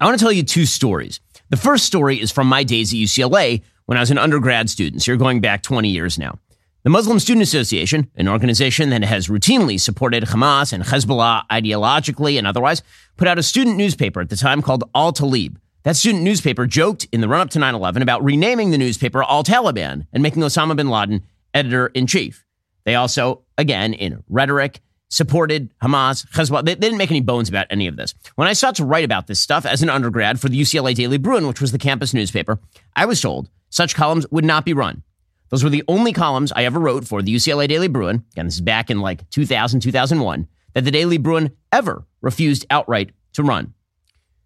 I want to tell you two stories. The first story is from my days at UCLA when I was an undergrad student. So you're going back 20 years now. The Muslim Student Association, an organization that has routinely supported Hamas and Hezbollah ideologically and otherwise, put out a student newspaper at the time called Al Talib. That student newspaper joked in the run up to 9 11 about renaming the newspaper Al Taliban and making Osama bin Laden editor in chief. They also, again, in rhetoric, supported Hamas, Hezbollah. They, they, didn't make any bones about any of this. When I sought to write about this stuff as an undergrad for the UCLA Daily Bruin, which was the campus newspaper, I was told such columns would not be run. Those were the only columns I ever wrote for the UCLA Daily Bruin. Again, this is back in like 2000, 2001, that the Daily Bruin ever refused outright to run.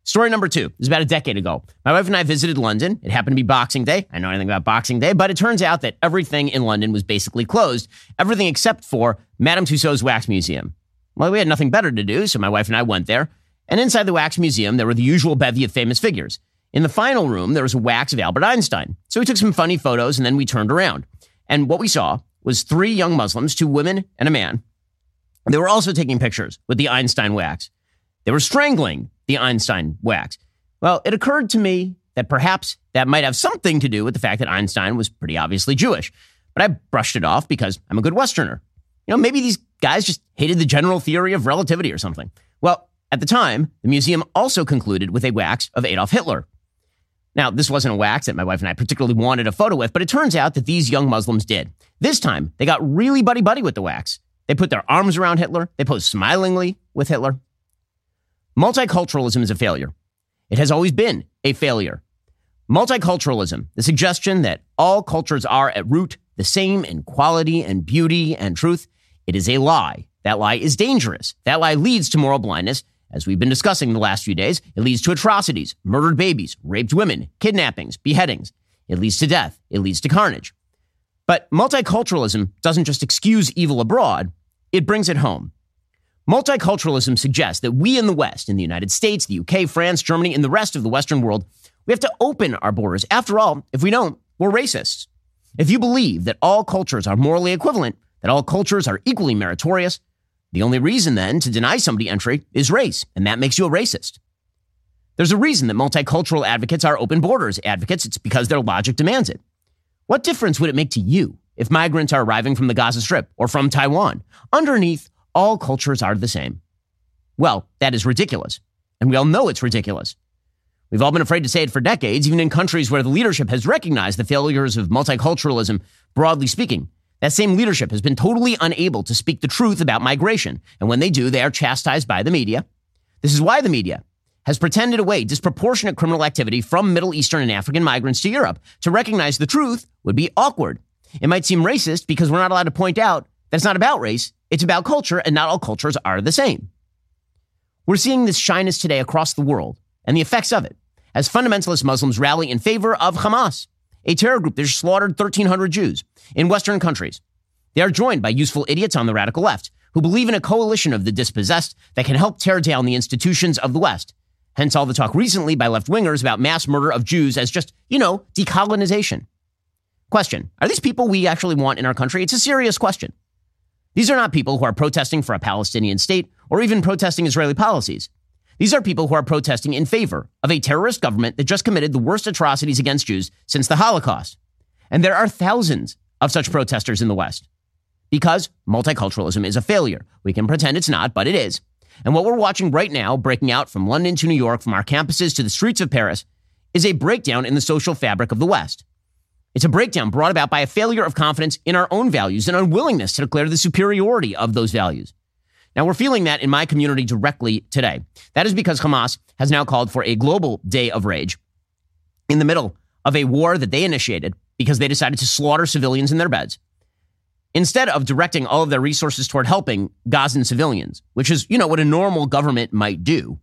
Story number two is about a decade ago. My wife and I visited London. It happened to be Boxing Day. I know anything about Boxing Day, but it turns out that everything in London was basically closed, everything except for Madame Tussauds Wax Museum. Well, we had nothing better to do, so my wife and I went there. And inside the Wax Museum, there were the usual bevy of famous figures. In the final room, there was a wax of Albert Einstein. So we took some funny photos and then we turned around. And what we saw was three young Muslims, two women and a man. They were also taking pictures with the Einstein wax. They were strangling the Einstein wax. Well, it occurred to me that perhaps that might have something to do with the fact that Einstein was pretty obviously Jewish. But I brushed it off because I'm a good Westerner. You know, maybe these guys just hated the general theory of relativity or something. Well, at the time, the museum also concluded with a wax of Adolf Hitler. Now, this wasn't a wax that my wife and I particularly wanted a photo with, but it turns out that these young Muslims did. This time, they got really buddy buddy with the wax. They put their arms around Hitler, they posed smilingly with Hitler. Multiculturalism is a failure. It has always been a failure. Multiculturalism, the suggestion that all cultures are at root the same in quality and beauty and truth, it is a lie. That lie is dangerous. That lie leads to moral blindness. As we've been discussing the last few days, it leads to atrocities, murdered babies, raped women, kidnappings, beheadings. It leads to death. It leads to carnage. But multiculturalism doesn't just excuse evil abroad, it brings it home. Multiculturalism suggests that we in the West, in the United States, the UK, France, Germany, and the rest of the Western world, we have to open our borders. After all, if we don't, we're racists. If you believe that all cultures are morally equivalent, that all cultures are equally meritorious, the only reason then to deny somebody entry is race, and that makes you a racist. There's a reason that multicultural advocates are open borders advocates. It's because their logic demands it. What difference would it make to you if migrants are arriving from the Gaza Strip or from Taiwan? Underneath, all cultures are the same. Well, that is ridiculous. And we all know it's ridiculous. We've all been afraid to say it for decades, even in countries where the leadership has recognized the failures of multiculturalism, broadly speaking. That same leadership has been totally unable to speak the truth about migration. And when they do, they are chastised by the media. This is why the media has pretended away disproportionate criminal activity from Middle Eastern and African migrants to Europe. To recognize the truth would be awkward. It might seem racist because we're not allowed to point out that it's not about race, it's about culture, and not all cultures are the same. We're seeing this shyness today across the world and the effects of it as fundamentalist Muslims rally in favor of Hamas a terror group that slaughtered 1,300 Jews in Western countries. They are joined by useful idiots on the radical left who believe in a coalition of the dispossessed that can help tear down the institutions of the West. Hence all the talk recently by left wingers about mass murder of Jews as just, you know, decolonization. Question Are these people we actually want in our country? It's a serious question. These are not people who are protesting for a Palestinian state or even protesting Israeli policies. These are people who are protesting in favor of a terrorist government that just committed the worst atrocities against Jews since the Holocaust. And there are thousands of such protesters in the West. Because multiculturalism is a failure. We can pretend it's not, but it is. And what we're watching right now, breaking out from London to New York, from our campuses to the streets of Paris, is a breakdown in the social fabric of the West. It's a breakdown brought about by a failure of confidence in our own values and unwillingness to declare the superiority of those values. Now, we're feeling that in my community directly today. That is because Hamas has now called for a global day of rage in the middle of a war that they initiated because they decided to slaughter civilians in their beds. Instead of directing all of their resources toward helping Gazan civilians, which is, you know, what a normal government might do,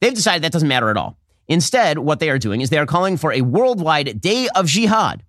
they've decided that doesn't matter at all. Instead, what they are doing is they are calling for a worldwide day of jihad.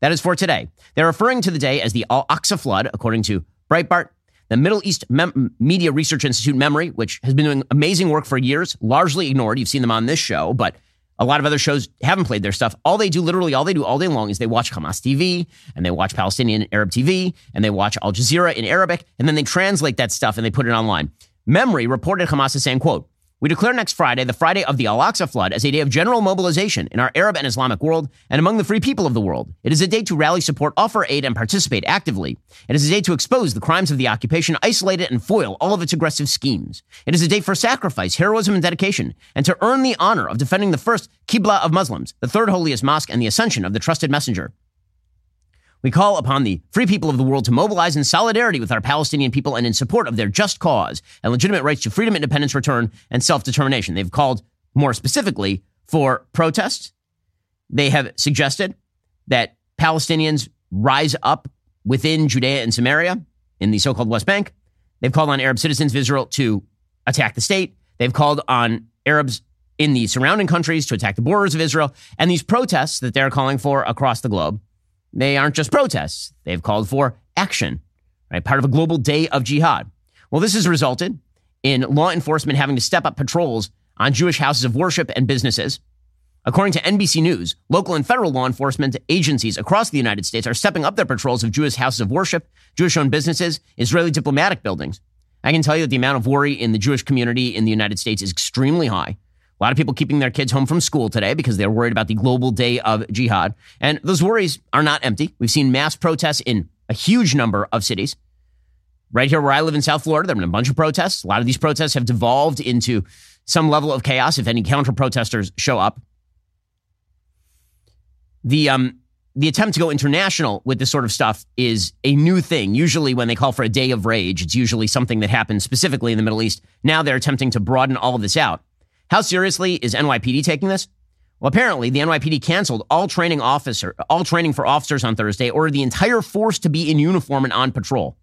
That is for today. They're referring to the day as the Al Aqsa flood, according to Breitbart, the Middle East Mem- Media Research Institute MEMRI, which has been doing amazing work for years, largely ignored. You've seen them on this show, but a lot of other shows haven't played their stuff. All they do, literally, all they do all day long is they watch Hamas TV and they watch Palestinian Arab TV and they watch Al Jazeera in Arabic and then they translate that stuff and they put it online. MEMRI reported Hamas as saying, quote, We declare next Friday, the Friday of the Al Aqsa flood, as a day of general mobilization in our Arab and Islamic world and among the free people of the world. It is a day to rally support, offer aid, and participate actively. It is a day to expose the crimes of the occupation, isolate it, and foil all of its aggressive schemes. It is a day for sacrifice, heroism, and dedication, and to earn the honor of defending the first Qibla of Muslims, the third holiest mosque, and the ascension of the trusted messenger. We call upon the free people of the world to mobilize in solidarity with our Palestinian people and in support of their just cause and legitimate rights to freedom, independence, return, and self determination. They've called more specifically for protests. They have suggested that Palestinians rise up within Judea and Samaria in the so called West Bank. They've called on Arab citizens of Israel to attack the state. They've called on Arabs in the surrounding countries to attack the borders of Israel. And these protests that they're calling for across the globe they aren't just protests. They've called for action, right? Part of a global day of jihad. Well, this has resulted in law enforcement having to step up patrols on Jewish houses of worship and businesses. According to NBC News, local and federal law enforcement agencies across the United States are stepping up their patrols of Jewish houses of worship, Jewish owned businesses, Israeli diplomatic buildings. I can tell you that the amount of worry in the Jewish community in the United States is extremely high. A lot of people keeping their kids home from school today because they're worried about the global day of jihad. And those worries are not empty. We've seen mass protests in a huge number of cities. Right here where I live in South Florida, there have been a bunch of protests. A lot of these protests have devolved into some level of chaos if any counter protesters show up. The um the attempt to go international with this sort of stuff is a new thing. Usually, when they call for a day of rage, it's usually something that happens specifically in the Middle East. Now they're attempting to broaden all of this out. How seriously is NYPD taking this? Well, apparently the NYPD canceled all training officer, all training for officers on Thursday, ordered the entire force to be in uniform and on patrol.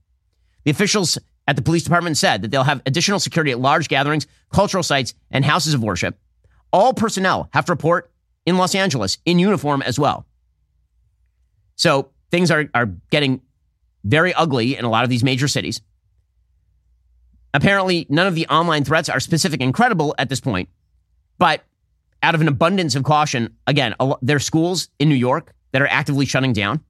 The officials at the police department said that they'll have additional security at large gatherings, cultural sites, and houses of worship. All personnel have to report in Los Angeles in uniform as well. So things are, are getting very ugly in a lot of these major cities. Apparently, none of the online threats are specific and credible at this point. But out of an abundance of caution, again, there are schools in New York that are actively shutting down.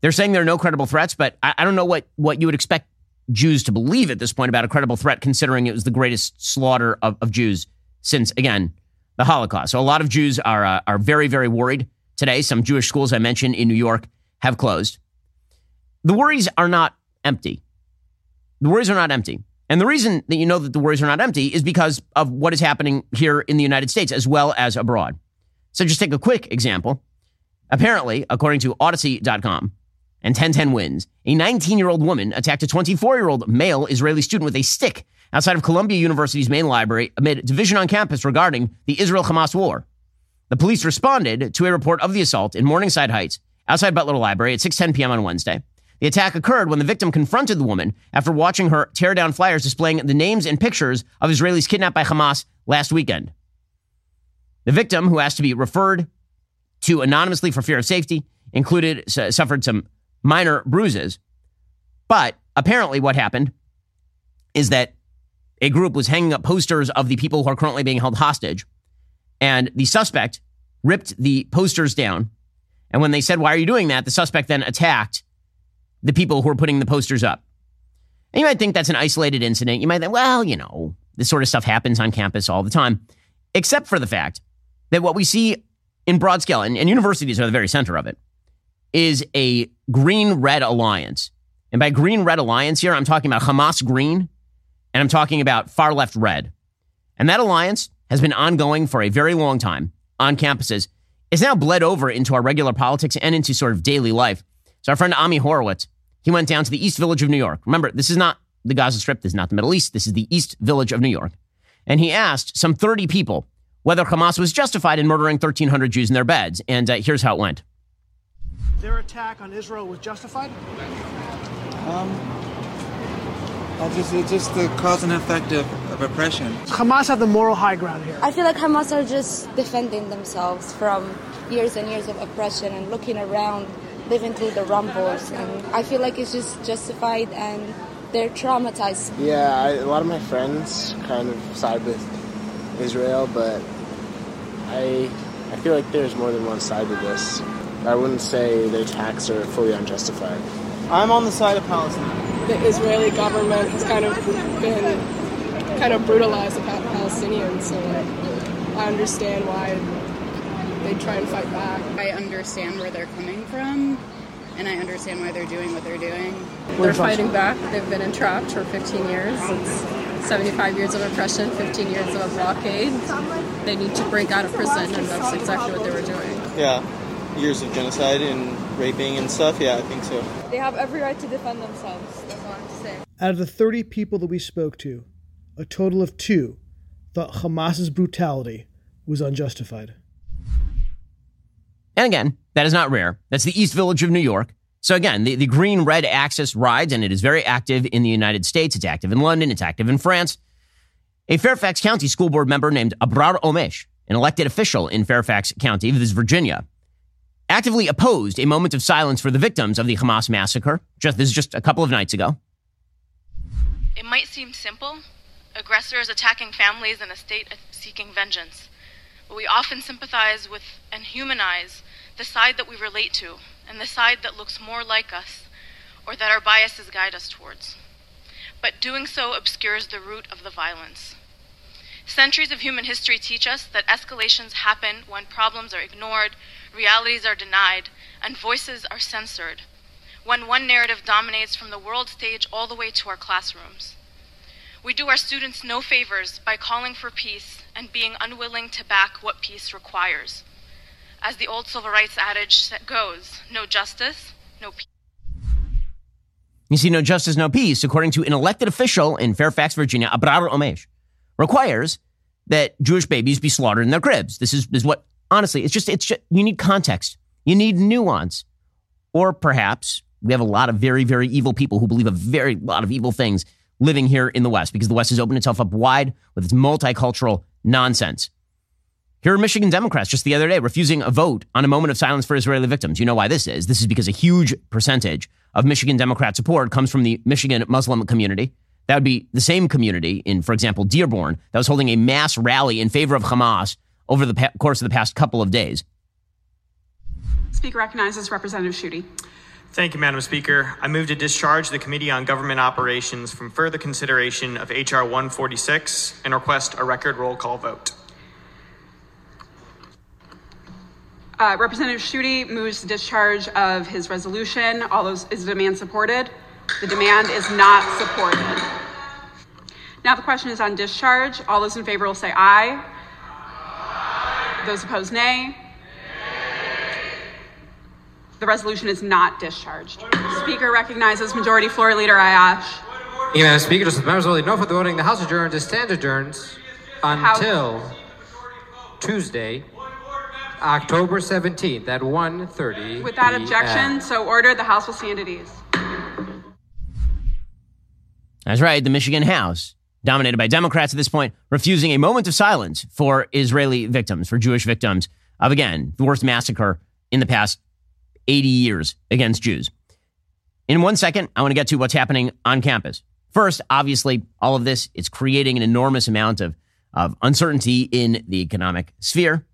They're saying there are no credible threats, but I, I don't know what, what you would expect Jews to believe at this point about a credible threat, considering it was the greatest slaughter of, of Jews since, again, the Holocaust. So a lot of Jews are, uh, are very, very worried today. Some Jewish schools I mentioned in New York have closed. The worries are not empty. The worries are not empty. And the reason that you know that the worries are not empty is because of what is happening here in the United States as well as abroad. So just take a quick example. Apparently, according to Audacy.com and 1010 Wins, a 19 year old woman attacked a 24 year old male Israeli student with a stick outside of Columbia University's main library amid division on campus regarding the Israel Hamas war. The police responded to a report of the assault in Morningside Heights outside Butler Library at 6:10 p.m. on Wednesday. The attack occurred when the victim confronted the woman after watching her tear down flyers displaying the names and pictures of Israelis kidnapped by Hamas last weekend. The victim, who asked to be referred to anonymously for fear of safety, included suffered some minor bruises. But apparently, what happened is that a group was hanging up posters of the people who are currently being held hostage, and the suspect ripped the posters down. And when they said, "Why are you doing that?" the suspect then attacked the people who are putting the posters up. And you might think that's an isolated incident. You might think, well, you know, this sort of stuff happens on campus all the time, except for the fact that what we see in broad scale, and, and universities are the very center of it, is a green red alliance. And by green red alliance here, I'm talking about Hamas green and I'm talking about far left red. And that alliance has been ongoing for a very long time on campuses. It's now bled over into our regular politics and into sort of daily life. So our friend Ami Horowitz, he went down to the East Village of New York. Remember, this is not the Gaza Strip. This is not the Middle East. This is the East Village of New York. And he asked some 30 people whether Hamas was justified in murdering 1,300 Jews in their beds. And uh, here's how it went. Their attack on Israel was justified? Um, just, it's just the cause and effect of, of oppression. Hamas have the moral high ground here. I feel like Hamas are just defending themselves from years and years of oppression and looking around living through the rumbles, and I feel like it's just justified and they're traumatized. Yeah, I, a lot of my friends kind of side with Israel, but I I feel like there's more than one side to this. I wouldn't say the attacks are fully unjustified. I'm on the side of Palestine. The Israeli government has kind of been kind of brutalized the Palestinians. So like, I understand why they try and fight back. I understand where they're coming from, and I understand why they're doing what they're doing. They're fighting back. They've been entrapped for 15 years. It's 75 years of oppression, 15 years of a blockade. They need to break out of prison, and that's exactly what they were doing. Yeah, years of genocide and raping and stuff. Yeah, I think so. They have every right to defend themselves. That's all I have to say. Out of the 30 people that we spoke to, a total of two thought Hamas's brutality was unjustified. And again, that is not rare. That's the East Village of New York. So again, the, the green red axis rides, and it is very active in the United States. It's active in London. It's active in France. A Fairfax County school board member named Abrar Omeish, an elected official in Fairfax County, this is Virginia, actively opposed a moment of silence for the victims of the Hamas massacre. Just this is just a couple of nights ago. It might seem simple, aggressors attacking families in a state seeking vengeance, but we often sympathize with and humanize the side that we relate to and the side that looks more like us or that our biases guide us towards. But doing so obscures the root of the violence. Centuries of human history teach us that escalations happen when problems are ignored, realities are denied, and voices are censored, when one narrative dominates from the world stage all the way to our classrooms. We do our students no favors by calling for peace and being unwilling to back what peace requires. As the old civil rights adage goes, no justice, no peace. You see, no justice, no peace, according to an elected official in Fairfax, Virginia, Abrar Omeish, requires that Jewish babies be slaughtered in their cribs. This is, is what, honestly, it's just, it's just, you need context. You need nuance. Or perhaps we have a lot of very, very evil people who believe a very lot of evil things living here in the West because the West has opened itself up wide with its multicultural nonsense. Here are Michigan Democrats just the other day refusing a vote on a moment of silence for Israeli victims. You know why this is? This is because a huge percentage of Michigan Democrat support comes from the Michigan Muslim community. That would be the same community in, for example, Dearborn that was holding a mass rally in favor of Hamas over the pa- course of the past couple of days. Speaker recognizes Representative Schuette. Thank you, Madam Speaker. I move to discharge the Committee on Government Operations from further consideration of H.R. 146 and request a record roll call vote. Uh, Representative Schuette moves the discharge of his resolution. All those is the demand supported? The demand is not supported. Now the question is on discharge. All those in favor will say aye. aye. Those opposed, nay. The resolution is not discharged. Speaker recognizes Majority Floor Leader Aiyash. Madam Speaker, just as members already know for the voting, the House adjourns to stand adjourns until Tuesday, October 17th at 1.30 Without objection, so ordered, the House will stand at ease. That's right, the Michigan House, dominated by Democrats at this point, refusing a moment of silence for Israeli victims, for Jewish victims of, again, the worst massacre in the past 80 years against Jews. In one second, I want to get to what's happening on campus. First, obviously, all of this is creating an enormous amount of, of uncertainty in the economic sphere.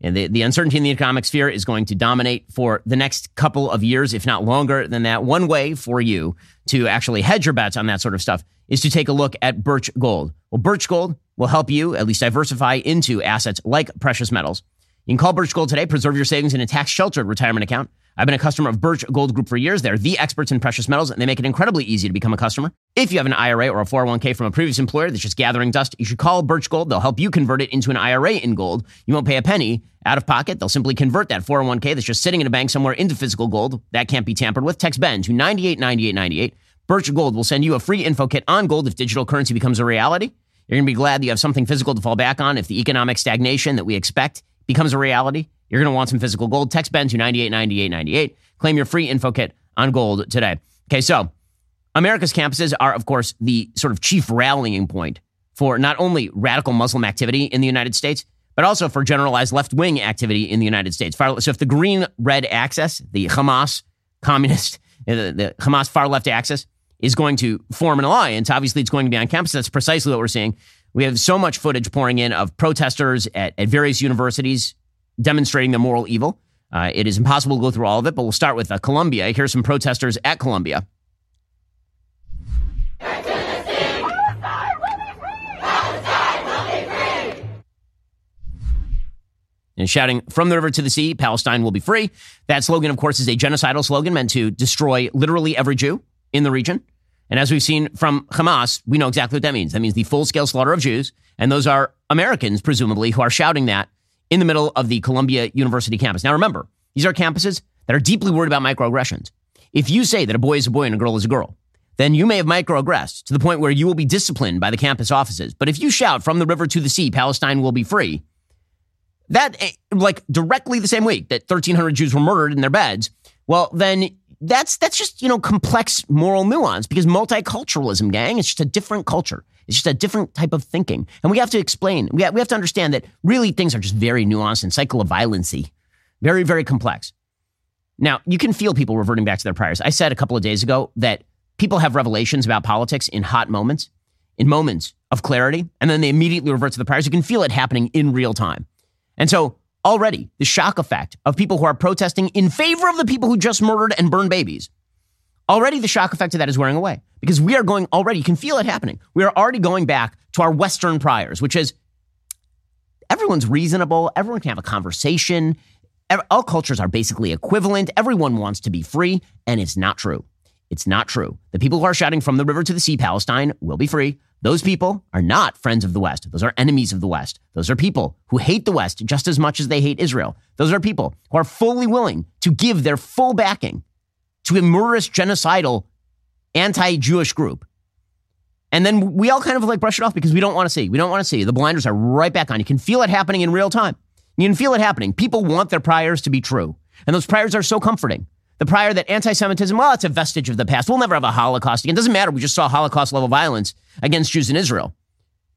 And the, the uncertainty in the economic sphere is going to dominate for the next couple of years, if not longer than that. One way for you to actually hedge your bets on that sort of stuff is to take a look at Birch Gold. Well, Birch Gold will help you at least diversify into assets like precious metals. You can call Birch Gold today, preserve your savings in a tax sheltered retirement account. I've been a customer of Birch Gold Group for years. They're the experts in precious metals, and they make it incredibly easy to become a customer. If you have an IRA or a 401k from a previous employer that's just gathering dust, you should call Birch Gold. They'll help you convert it into an IRA in gold. You won't pay a penny out of pocket. They'll simply convert that 401k that's just sitting in a bank somewhere into physical gold. That can't be tampered with. Text Ben to 989898. Birch Gold will send you a free info kit on gold if digital currency becomes a reality. You're going to be glad that you have something physical to fall back on if the economic stagnation that we expect becomes a reality. You're going to want some physical gold. Text Ben to 989898. Claim your free info kit on gold today. Okay, so America's campuses are, of course, the sort of chief rallying point for not only radical Muslim activity in the United States, but also for generalized left wing activity in the United States. So if the green red axis, the Hamas communist, the, Hamas far left axis, is going to form an alliance, obviously it's going to be on campus. That's precisely what we're seeing. We have so much footage pouring in of protesters at, at various universities demonstrating their moral evil. Uh, it is impossible to go through all of it, but we'll start with uh, Columbia. Here's some protesters at Columbia. and shouting, From the river to the sea, Palestine will be free. That slogan, of course, is a genocidal slogan meant to destroy literally every Jew in the region. And as we've seen from Hamas, we know exactly what that means. That means the full scale slaughter of Jews. And those are Americans, presumably, who are shouting that in the middle of the Columbia University campus. Now, remember, these are campuses that are deeply worried about microaggressions. If you say that a boy is a boy and a girl is a girl, then you may have microaggressed to the point where you will be disciplined by the campus offices. But if you shout from the river to the sea, Palestine will be free, that, eh, like directly the same week that 1,300 Jews were murdered in their beds, well, then that's that's just you know complex moral nuance because multiculturalism, gang, it's just a different culture. It's just a different type of thinking, and we have to explain. We have, we have to understand that really things are just very nuanced and cycle of violency, very very complex. Now you can feel people reverting back to their priors. I said a couple of days ago that people have revelations about politics in hot moments, in moments of clarity, and then they immediately revert to the priors. You can feel it happening in real time, and so already the shock effect of people who are protesting in favor of the people who just murdered and burned babies. Already the shock effect of that is wearing away because we are going already, you can feel it happening. We are already going back to our Western priors, which is everyone's reasonable, everyone can have a conversation. All cultures are basically equivalent. Everyone wants to be free, and it's not true. It's not true. The people who are shouting from the river to the sea, Palestine, will be free. Those people are not friends of the West. Those are enemies of the West. Those are people who hate the West just as much as they hate Israel. Those are people who are fully willing to give their full backing to a murderous, genocidal, anti Jewish group. And then we all kind of like brush it off because we don't want to see. We don't want to see. The blinders are right back on. You can feel it happening in real time. You can feel it happening. People want their priors to be true. And those priors are so comforting the prior that anti Semitism, well, it's a vestige of the past. We'll never have a Holocaust again. It doesn't matter. We just saw Holocaust level violence against Jews in Israel.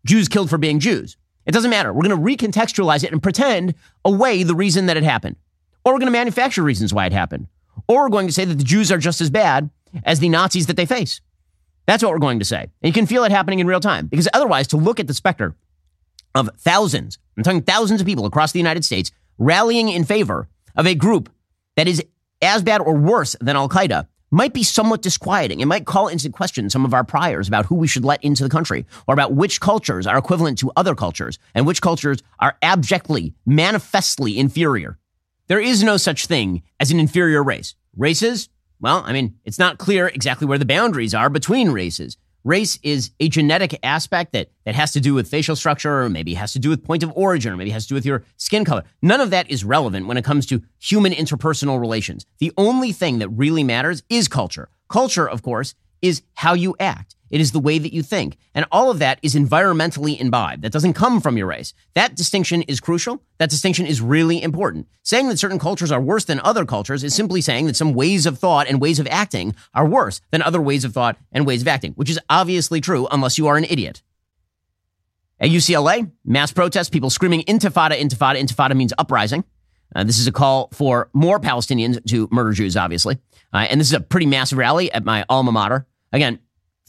Jews killed for being Jews. It doesn't matter. We're going to recontextualize it and pretend away the reason that it happened. Or we're going to manufacture reasons why it happened. Or we're going to say that the Jews are just as bad as the Nazis that they face. That's what we're going to say. And you can feel it happening in real time. Because otherwise, to look at the specter of thousands, I'm talking thousands of people across the United States rallying in favor of a group that is as bad or worse than Al Qaeda might be somewhat disquieting. It might call into question some of our priors about who we should let into the country or about which cultures are equivalent to other cultures and which cultures are abjectly, manifestly inferior. There is no such thing as an inferior race. Races, well, I mean, it's not clear exactly where the boundaries are between races. Race is a genetic aspect that, that has to do with facial structure, or maybe has to do with point of origin, or maybe has to do with your skin color. None of that is relevant when it comes to human interpersonal relations. The only thing that really matters is culture. Culture, of course, is how you act. It is the way that you think. And all of that is environmentally imbibed. That doesn't come from your race. That distinction is crucial. That distinction is really important. Saying that certain cultures are worse than other cultures is simply saying that some ways of thought and ways of acting are worse than other ways of thought and ways of acting, which is obviously true unless you are an idiot. At UCLA, mass protests, people screaming intifada, intifada. Intifada means uprising. Uh, this is a call for more Palestinians to murder Jews, obviously. Uh, and this is a pretty massive rally at my alma mater. Again,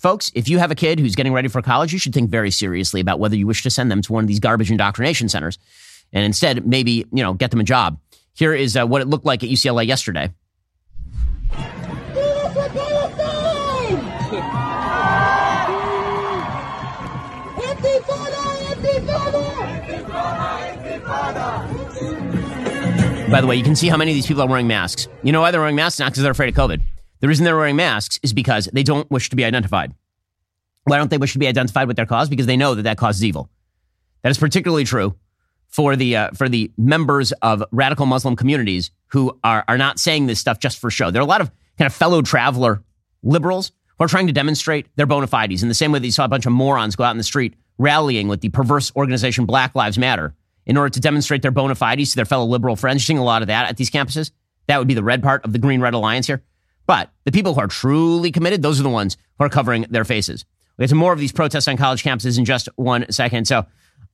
Folks, if you have a kid who's getting ready for college, you should think very seriously about whether you wish to send them to one of these garbage indoctrination centers and instead maybe, you know, get them a job. Here is uh, what it looked like at UCLA yesterday. By the way, you can see how many of these people are wearing masks. You know why they're wearing masks? Not because they're afraid of COVID. The reason they're wearing masks is because they don't wish to be identified. Why don't they wish to be identified with their cause? Because they know that that cause is evil. That is particularly true for the uh, for the members of radical Muslim communities who are are not saying this stuff just for show. There are a lot of kind of fellow traveler liberals who are trying to demonstrate their bona fides in the same way that you saw a bunch of morons go out in the street rallying with the perverse organization Black Lives Matter in order to demonstrate their bona fides to their fellow liberal friends. You're seeing a lot of that at these campuses. That would be the red part of the Green Red Alliance here. But the people who are truly committed, those are the ones who are covering their faces. We'll get to more of these protests on college campuses in just one second. So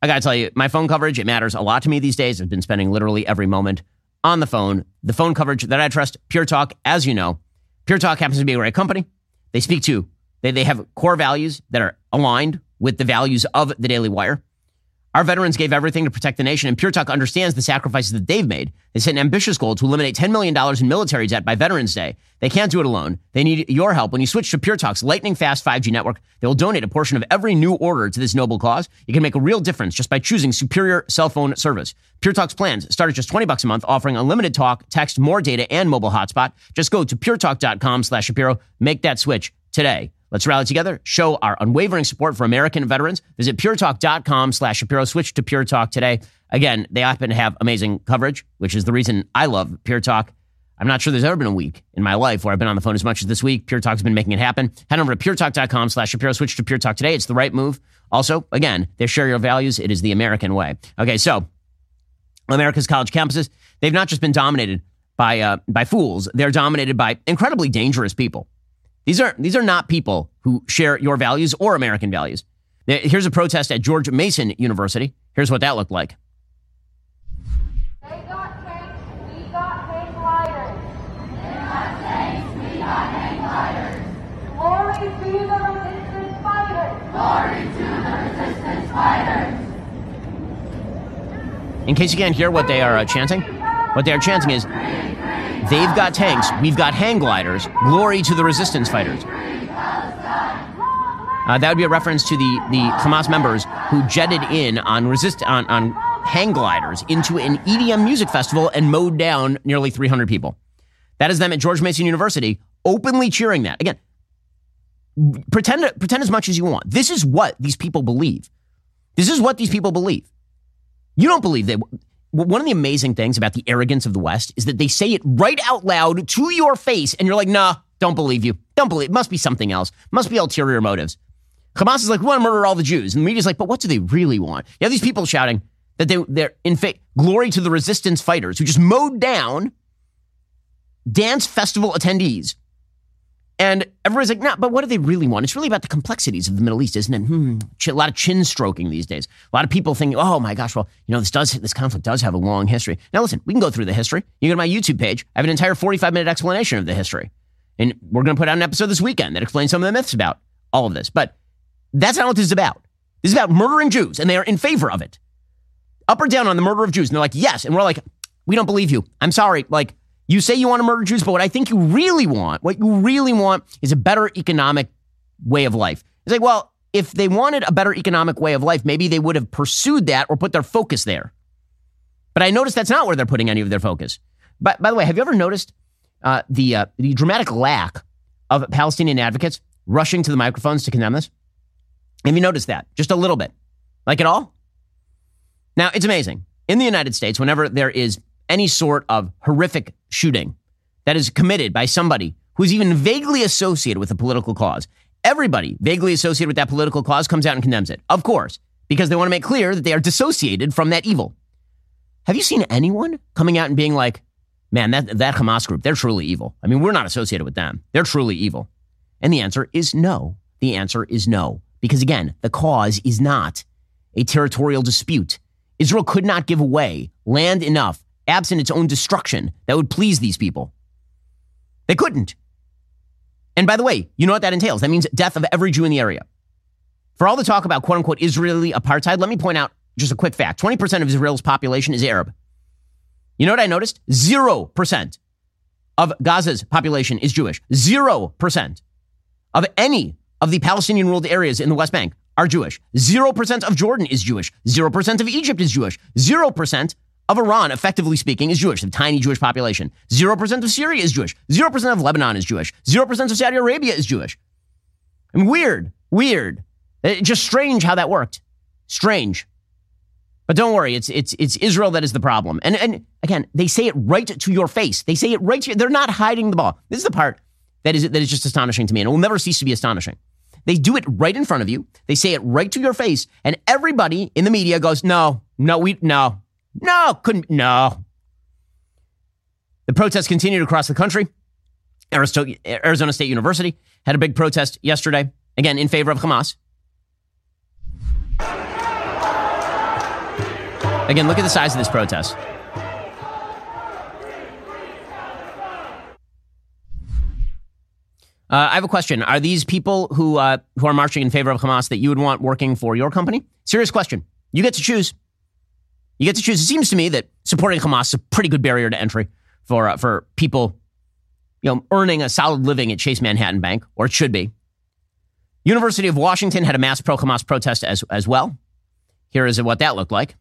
I got to tell you, my phone coverage, it matters a lot to me these days. I've been spending literally every moment on the phone. The phone coverage that I trust, Pure Talk, as you know, Pure Talk happens to be a great company. They speak to, they, they have core values that are aligned with the values of the Daily Wire. Our veterans gave everything to protect the nation, and Pure Talk understands the sacrifices that they've made. They set an ambitious goal to eliminate $10 million in military debt by Veterans Day. They can't do it alone. They need your help. When you switch to Pure Talk's lightning fast 5G network, they will donate a portion of every new order to this noble cause. You can make a real difference just by choosing superior cell phone service. Pure Talk's plans start at just 20 bucks a month, offering unlimited talk, text, more data, and mobile hotspot. Just go to puretalk.com slash Shapiro. Make that switch today. Let's rally together, show our unwavering support for American veterans. Visit puretalk.com slash Shapiro. Switch to Pure Talk today. Again, they happen to have amazing coverage, which is the reason I love Pure Talk. I'm not sure there's ever been a week in my life where I've been on the phone as much as this week. Pure Talk's been making it happen. Head over to puretalk.com slash Shapiro. Switch to Pure Talk today. It's the right move. Also, again, they share your values. It is the American way. Okay, so America's college campuses, they've not just been dominated by, uh, by fools, they're dominated by incredibly dangerous people. These are, these are not people who share your values or American values. Here's a protest at George Mason University. Here's what that looked like. In case you can't hear what they are uh, chanting, what they are chanting is They've got tanks. We've got hang gliders. Glory to the resistance fighters. Uh, that would be a reference to the, the Hamas members who jetted in on resist on, on hang gliders into an EDM music festival and mowed down nearly 300 people. That is them at George Mason University openly cheering that. Again, pretend pretend as much as you want. This is what these people believe. This is what these people believe. You don't believe that one of the amazing things about the arrogance of the West is that they say it right out loud to your face, and you're like, nah, don't believe you. Don't believe. It must be something else. Must be ulterior motives. Hamas is like, we want to murder all the Jews. And the media's like, but what do they really want? You have these people shouting that they, they're in fact, glory to the resistance fighters who just mowed down dance festival attendees and everybody's like, nah, but what do they really want? It's really about the complexities of the Middle East, isn't it? Hmm, a lot of chin stroking these days. A lot of people think, oh my gosh, well, you know, this does this conflict does have a long history. Now listen, we can go through the history. You go to my YouTube page. I have an entire 45 minute explanation of the history. And we're going to put out an episode this weekend that explains some of the myths about all of this. But that's not what this is about. This is about murdering Jews, and they are in favor of it. Up or down on the murder of Jews. And they're like, yes. And we're like, we don't believe you. I'm sorry. Like, you say you want to murder Jews, but what I think you really want, what you really want is a better economic way of life. It's like, well, if they wanted a better economic way of life, maybe they would have pursued that or put their focus there. But I noticed that's not where they're putting any of their focus. But by the way, have you ever noticed uh, the uh, the dramatic lack of Palestinian advocates rushing to the microphones to condemn this? Have you noticed that just a little bit, like at all? Now it's amazing in the United States. Whenever there is any sort of horrific shooting that is committed by somebody who's even vaguely associated with a political cause. Everybody vaguely associated with that political cause comes out and condemns it. Of course, because they want to make clear that they are dissociated from that evil. Have you seen anyone coming out and being like, man, that, that Hamas group, they're truly evil? I mean, we're not associated with them. They're truly evil. And the answer is no. The answer is no. Because again, the cause is not a territorial dispute. Israel could not give away land enough absent its own destruction that would please these people. They couldn't. And by the way, you know what that entails? That means death of every Jew in the area. For all the talk about quote unquote Israeli apartheid, let me point out just a quick fact 20% of Israel's population is Arab. You know what I noticed? 0% of Gaza's population is Jewish. 0% of any of the Palestinian ruled areas in the West Bank are Jewish. 0% of Jordan is Jewish. 0% of Egypt is Jewish. 0% of Iran, effectively speaking, is Jewish, the tiny Jewish population. 0% of Syria is Jewish. 0% of Lebanon is Jewish. 0% of Saudi Arabia is Jewish. I mean, weird, weird. It, just strange how that worked. Strange. But don't worry, it's, it's, it's Israel that is the problem. And, and again, they say it right to your face. They say it right to you. They're not hiding the ball. This is the part that is, that is just astonishing to me, and it will never cease to be astonishing. They do it right in front of you. They say it right to your face, and everybody in the media goes, no, no, we, no, no, couldn't. No. The protests continued across the country. Arizona State University had a big protest yesterday, again, in favor of Hamas. Again, look at the size of this protest. Uh, I have a question. Are these people who uh, who are marching in favor of Hamas that you would want working for your company? Serious question. You get to choose. You get to choose. It seems to me that supporting Hamas is a pretty good barrier to entry for uh, for people, you know, earning a solid living at Chase Manhattan Bank, or it should be. University of Washington had a mass pro Hamas protest as as well. Here is what that looked like.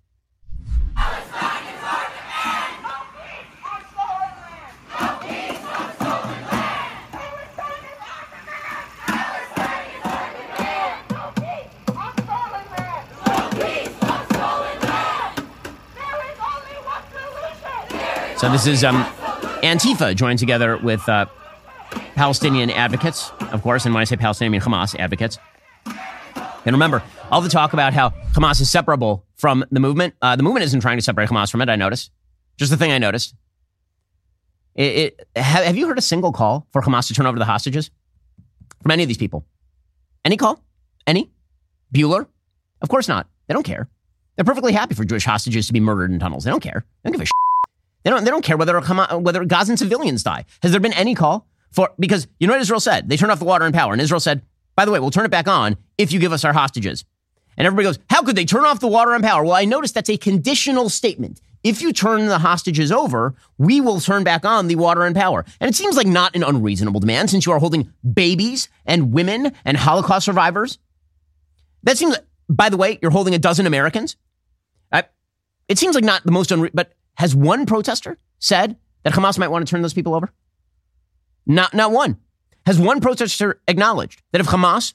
So this is um, Antifa joined together with uh, Palestinian advocates, of course. And when I say Palestinian, Hamas advocates. And remember, all the talk about how Hamas is separable from the movement. Uh, the movement isn't trying to separate Hamas from it. I noticed. Just the thing I noticed. It, it, have, have you heard a single call for Hamas to turn over the hostages from any of these people? Any call? Any? Bueller? Of course not. They don't care. They're perfectly happy for Jewish hostages to be murdered in tunnels. They don't care. They don't give a shit. They don't, they don't care whether, whether Gazan civilians die. Has there been any call for, because you know what Israel said? They turned off the water and power. And Israel said, by the way, we'll turn it back on if you give us our hostages. And everybody goes, how could they turn off the water and power? Well, I noticed that's a conditional statement. If you turn the hostages over, we will turn back on the water and power. And it seems like not an unreasonable demand since you are holding babies and women and Holocaust survivors. That seems, by the way, you're holding a dozen Americans. I, it seems like not the most unre- but has one protester said that Hamas might want to turn those people over? Not, not one. Has one protester acknowledged that if Hamas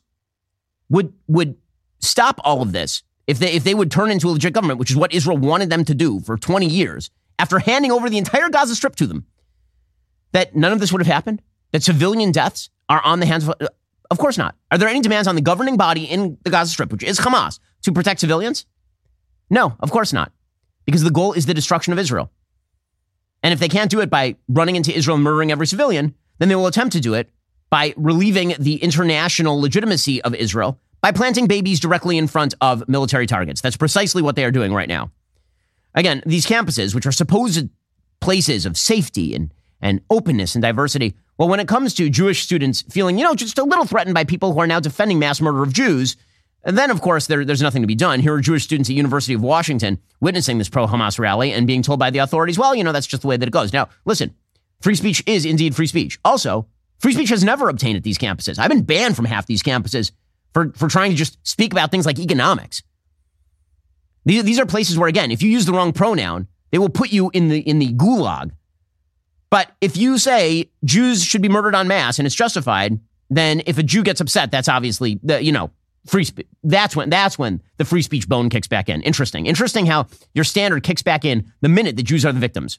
would, would stop all of this, if they, if they would turn into a legit government, which is what Israel wanted them to do for 20 years, after handing over the entire Gaza Strip to them, that none of this would have happened? That civilian deaths are on the hands of. Of course not. Are there any demands on the governing body in the Gaza Strip, which is Hamas, to protect civilians? No, of course not because the goal is the destruction of Israel. And if they can't do it by running into Israel and murdering every civilian, then they will attempt to do it by relieving the international legitimacy of Israel by planting babies directly in front of military targets. That's precisely what they are doing right now. Again, these campuses, which are supposed places of safety and, and openness and diversity, well, when it comes to Jewish students feeling, you know, just a little threatened by people who are now defending mass murder of Jews, and then, of course, there, there's nothing to be done. Here are Jewish students at University of Washington witnessing this pro-Hamas rally and being told by the authorities, well, you know, that's just the way that it goes. Now, listen, free speech is indeed free speech. Also, free speech has never obtained at these campuses. I've been banned from half these campuses for, for trying to just speak about things like economics. These, these are places where, again, if you use the wrong pronoun, they will put you in the, in the gulag. But if you say Jews should be murdered en masse and it's justified, then if a Jew gets upset, that's obviously, the, you know, free speech. That's when that's when the free speech bone kicks back in. Interesting. Interesting how your standard kicks back in the minute the Jews are the victims.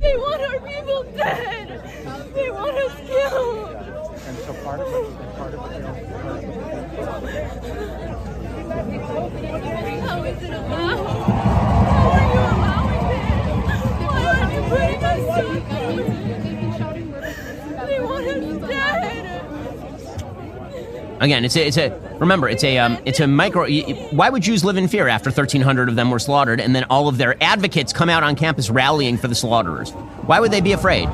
They want our people dead. Again, it's a, it's a remember, it's a um, it's a micro. Why would Jews live in fear after 1,300 of them were slaughtered, and then all of their advocates come out on campus rallying for the slaughterers? Why would they be afraid?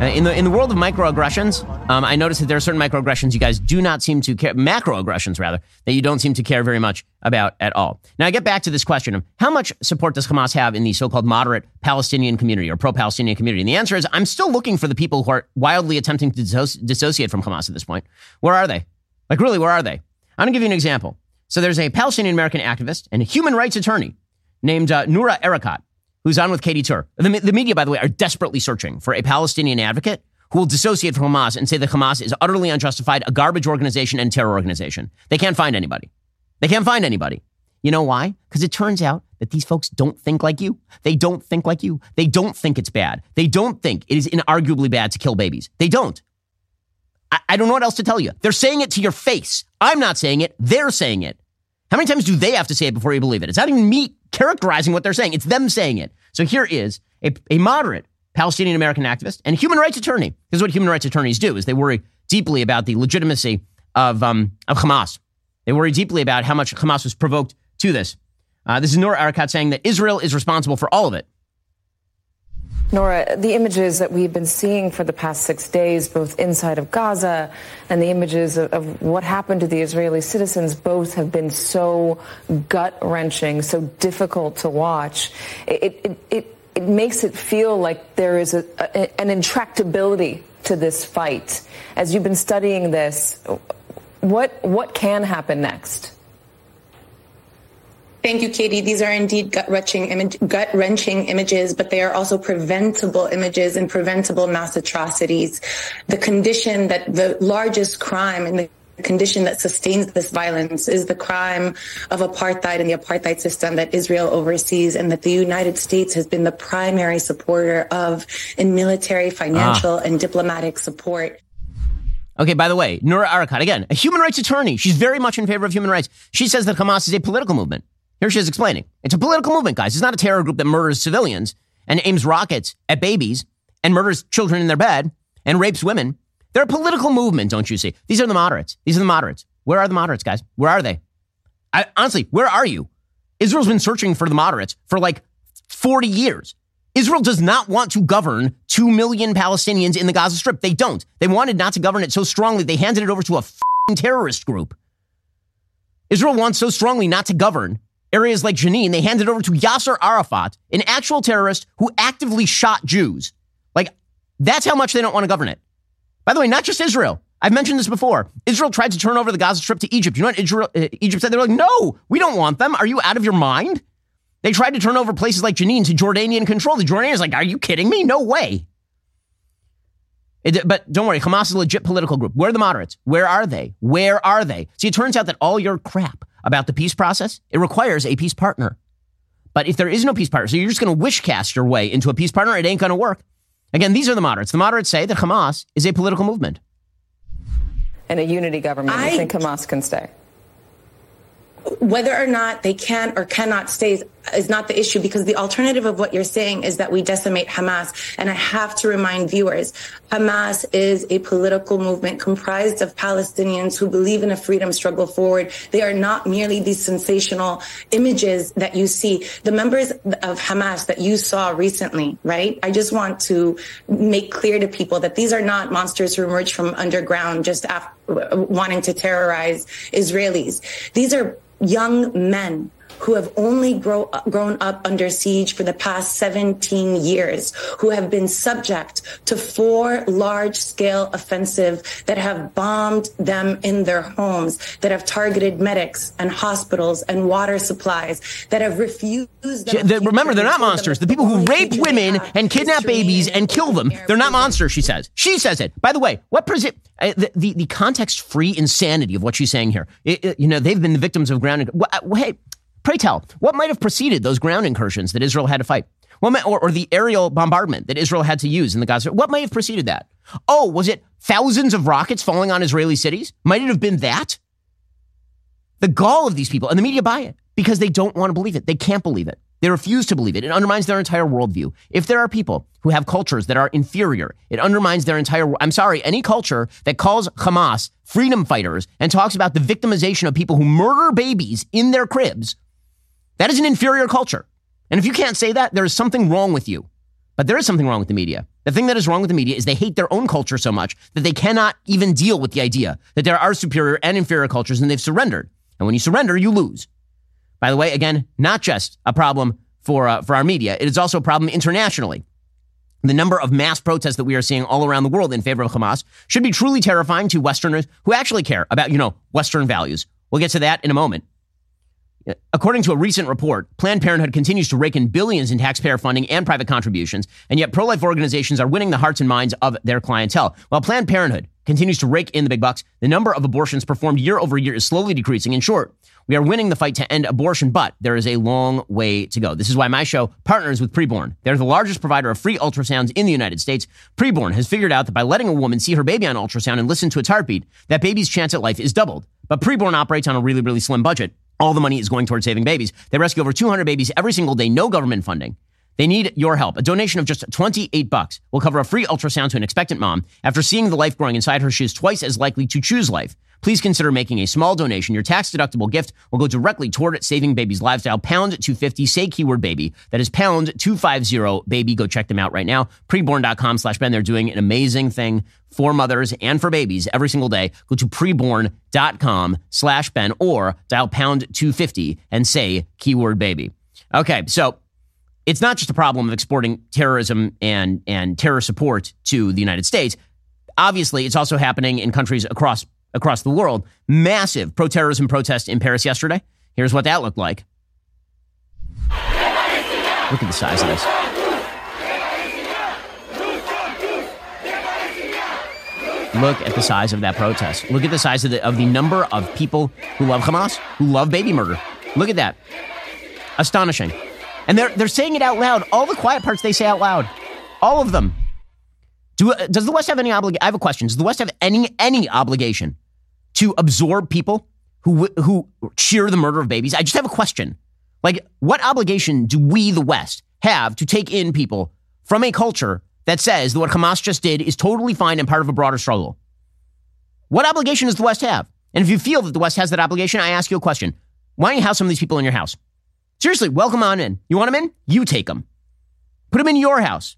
Uh, in the in the world of microaggressions, um, I noticed that there are certain microaggressions you guys do not seem to care, macroaggressions rather, that you don't seem to care very much about at all. Now I get back to this question of how much support does Hamas have in the so-called moderate Palestinian community or pro-Palestinian community? And the answer is I'm still looking for the people who are wildly attempting to dissociate from Hamas at this point. Where are they? Like, really, where are they? I'm going to give you an example. So there's a Palestinian American activist and a human rights attorney named uh, Noura Erakat, who's on with Katie Tur. The, the media, by the way, are desperately searching for a Palestinian advocate who will dissociate from Hamas and say that Hamas is utterly unjustified, a garbage organization, and terror organization. They can't find anybody. They can't find anybody. You know why? Because it turns out that these folks don't think like you. They don't think like you. They don't think it's bad. They don't think it is inarguably bad to kill babies. They don't. I, I don't know what else to tell you. They're saying it to your face. I'm not saying it. They're saying it. How many times do they have to say it before you believe it? It's not even me characterizing what they're saying. It's them saying it. So here is a, a moderate Palestinian American activist and human rights attorney. This is what human rights attorneys do: is they worry deeply about the legitimacy of um, of Hamas. They worry deeply about how much Hamas was provoked to this. Uh, this is Noura Erakat saying that Israel is responsible for all of it. Noura, the images that we've been seeing for the past six days, both inside of Gaza and the images of, of what happened to the Israeli citizens, both have been so gut wrenching, so difficult to watch. It, it, it, it makes it feel like there is a, a, an intractability to this fight. As you've been studying this, what, what can happen next? Thank you, Katie. These are indeed gut-wrenching, image, gut-wrenching images, but they are also preventable images and preventable mass atrocities. The condition that the largest crime and the condition that sustains this violence is the crime of apartheid and the apartheid system that Israel oversees and that the United States has been the primary supporter of in military, financial, ah. and diplomatic support. Okay, by the way, Noura Erakat, again, a human rights attorney. She's very much in favor of human rights. She says that Hamas is a political movement. Here she is explaining. It's a political movement, guys. It's not a terror group that murders civilians and aims rockets at babies and murders children in their bed and rapes women. They're a political movement, don't you see? These are the moderates. These are the moderates. Where are the moderates, guys? Where are they? I, honestly, where are you? Israel's been searching for the moderates for like 40 years. Israel does not want to govern 2 million Palestinians in the Gaza Strip. They don't. They wanted not to govern it so strongly, they handed it over to a terrorist group. Israel wants so strongly not to govern areas like Jenin, they handed over to Yasser Arafat, an actual terrorist who actively shot Jews. Like, that's how much they don't want to govern it. By the way, not just Israel. I've mentioned this before. Israel tried to turn over the Gaza Strip to Egypt. You know what Israel, uh, Egypt said? They were like, no, we don't want them. Are you out of your mind? They tried to turn over places like Jenin to Jordanian control. The Jordanians like, are you kidding me? No way. It, but don't worry, Hamas is a legit political group. Where are the moderates? Where are they? Where are they? See, it turns out that all your crap about the peace process, it requires a peace partner. But if there is no peace partner, so you're just going to wish cast your way into a peace partner, it ain't going to work. Again, these are the moderates. The moderates say that Hamas is a political movement. And a unity government, I, you think Hamas can stay? Whether or not they can or cannot stay is not the issue because the alternative of what you're saying is that we decimate Hamas. And I have to remind viewers, Hamas is a political movement comprised of Palestinians who believe in a freedom struggle forward. They are not merely these sensational images that you see. The members of Hamas that you saw recently, right? I just want to make clear to people that these are not monsters who emerged from underground just after, wanting to terrorize Israelis. These are young men who have only grow, grown up under siege for the past 17 years, who have been subject to four large scale offensive that have bombed them in their homes, that have targeted medics and hospitals and water supplies, that have refused. The, remember, they're not monsters. The people who rape women and kidnap babies and kill them, they're not monsters, she says. She says it. By the way, what present uh, the, the, the context free insanity of what she's saying here? It, it, you know, they've been the victims of ground. Uh, hey, Pray tell, what might have preceded those ground incursions that Israel had to fight? Might, or, or, the aerial bombardment that Israel had to use in the Gaza? What might have preceded that? Oh, was it thousands of rockets falling on Israeli cities? Might it have been that? The gall of these people, and the media buy it because they don't want to believe it. They can't believe it. They refuse to believe it. It undermines their entire worldview. If there are people who have cultures that are inferior, it undermines their entire. I'm sorry, any culture that calls Hamas freedom fighters and talks about the victimization of people who murder babies in their cribs that is an inferior culture. And if you can't say that, there is something wrong with you. But there is something wrong with the media. The thing that is wrong with the media is they hate their own culture so much that they cannot even deal with the idea that there are superior and inferior cultures and they've surrendered. And when you surrender, you lose. By the way, again, not just a problem for, uh, for our media, it is also a problem internationally. The number of mass protests that we are seeing all around the world in favor of Hamas should be truly terrifying to Westerners who actually care about, you know, Western values. We'll get to that in a moment. According to a recent report, Planned Parenthood continues to rake in billions in taxpayer funding and private contributions, and yet pro life organizations are winning the hearts and minds of their clientele. While Planned Parenthood continues to rake in the big bucks, the number of abortions performed year over year is slowly decreasing. In short, we are winning the fight to end abortion, but there is a long way to go. This is why my show partners with Preborn. They're the largest provider of free ultrasounds in the United States. Preborn has figured out that by letting a woman see her baby on ultrasound and listen to its heartbeat, that baby's chance at life is doubled. But Preborn operates on a really, really slim budget. All the money is going towards saving babies. They rescue over 200 babies every single day, no government funding. They need your help. A donation of just 28 bucks will cover a free ultrasound to an expectant mom. After seeing the life growing inside her, she is twice as likely to choose life. Please consider making a small donation. Your tax deductible gift will go directly toward saving baby's lifestyle. Pound 250, say keyword baby. That is pound 250 baby. Go check them out right now. Preborn.com slash Ben. They're doing an amazing thing for mothers and for babies every single day. Go to preborn.com slash Ben or dial pound 250 and say keyword baby. Okay, so it's not just a problem of exporting terrorism and, and terror support to the United States. Obviously, it's also happening in countries across across the world. Massive pro terrorism protest in Paris yesterday. Here's what that looked like. Look at the size of this. Look at the size of that protest. Look at the size of the, of the number of people who love Hamas, who love baby murder. Look at that. Astonishing. And they're, they're saying it out loud. All the quiet parts they say out loud. All of them. Do, uh, does the West have any obligation? I have a question. Does the West have any any obligation to absorb people who who cheer the murder of babies? I just have a question. Like, what obligation do we, the West, have to take in people from a culture that says that what Hamas just did is totally fine and part of a broader struggle? What obligation does the West have? And if you feel that the West has that obligation, I ask you a question. Why don't you have some of these people in your house? Seriously, welcome on in. You want them in? You take them. Put them in your house.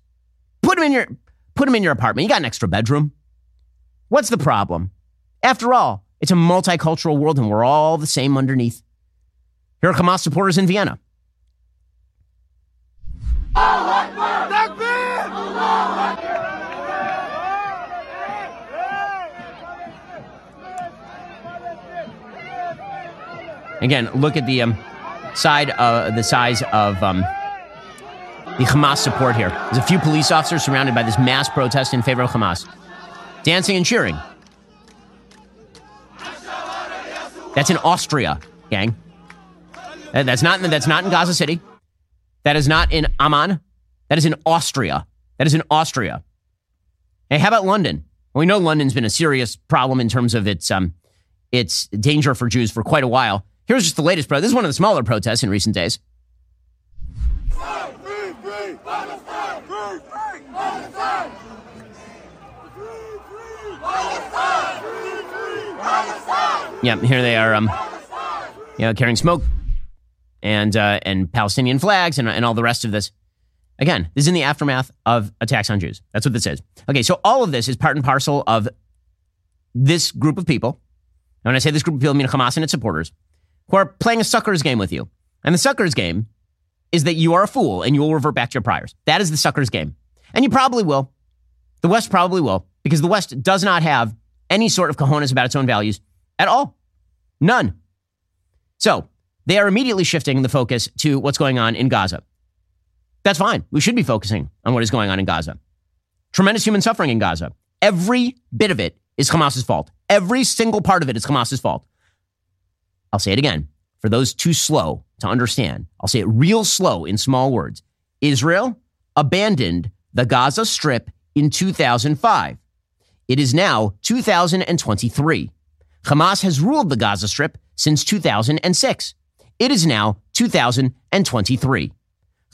Put them in your put them in your apartment. You got an extra bedroom. What's the problem? After all, it's a multicultural world and we're all the same underneath. Here are Hamas supporters in Vienna. Again, look at the um, side, uh, the size of um, the Hamas support here. There's a few police officers surrounded by this mass protest in favor of Hamas, dancing and cheering. That's in Austria, gang. That's not that's not in Gaza City. That is not in Amman. That is in Austria. That is in Austria. Hey, how about London? We know London's been a serious problem in terms of its um, its danger for Jews for quite a while. Here's just the latest protest. This is one of the smaller protests in recent days. Yeah, here they are, um, you know, carrying smoke and uh, and Palestinian flags and, and all the rest of this. Again, this is in the aftermath of attacks on Jews. That's what this is. Okay, so all of this is part and parcel of this group of people. And when I say this group of people, I mean Hamas and its supporters, who are playing a suckers game with you. And the suckers game is that you are a fool and you will revert back to your priors. That is the suckers game. And you probably will. The West probably will, because the West does not have any sort of cojones about its own values at all. None. So they are immediately shifting the focus to what's going on in Gaza. That's fine. We should be focusing on what is going on in Gaza. Tremendous human suffering in Gaza. Every bit of it is Hamas's fault. Every single part of it is Hamas's fault. I'll say it again. For those too slow to understand, I'll say it real slow in small words. Israel abandoned the Gaza Strip in 2005. It is now 2023. Hamas has ruled the Gaza Strip since 2006. It is now 2023.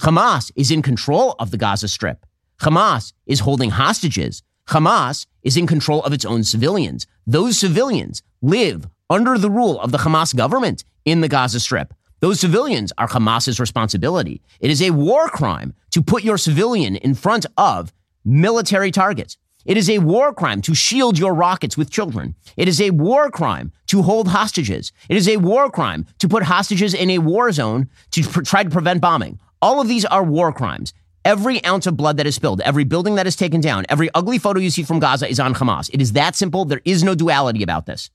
Hamas is in control of the Gaza Strip. Hamas is holding hostages. Hamas is in control of its own civilians. Those civilians live under the rule of the Hamas government in the Gaza Strip. Those civilians are Hamas's responsibility. It is a war crime to put your civilian in front of military targets. It is a war crime to shield your rockets with children. It is a war crime to hold hostages. It is a war crime to put hostages in a war zone to pr- try to prevent bombing. All of these are war crimes. Every ounce of blood that is spilled, every building that is taken down, every ugly photo you see from Gaza is on Hamas. It is that simple. There is no duality about this.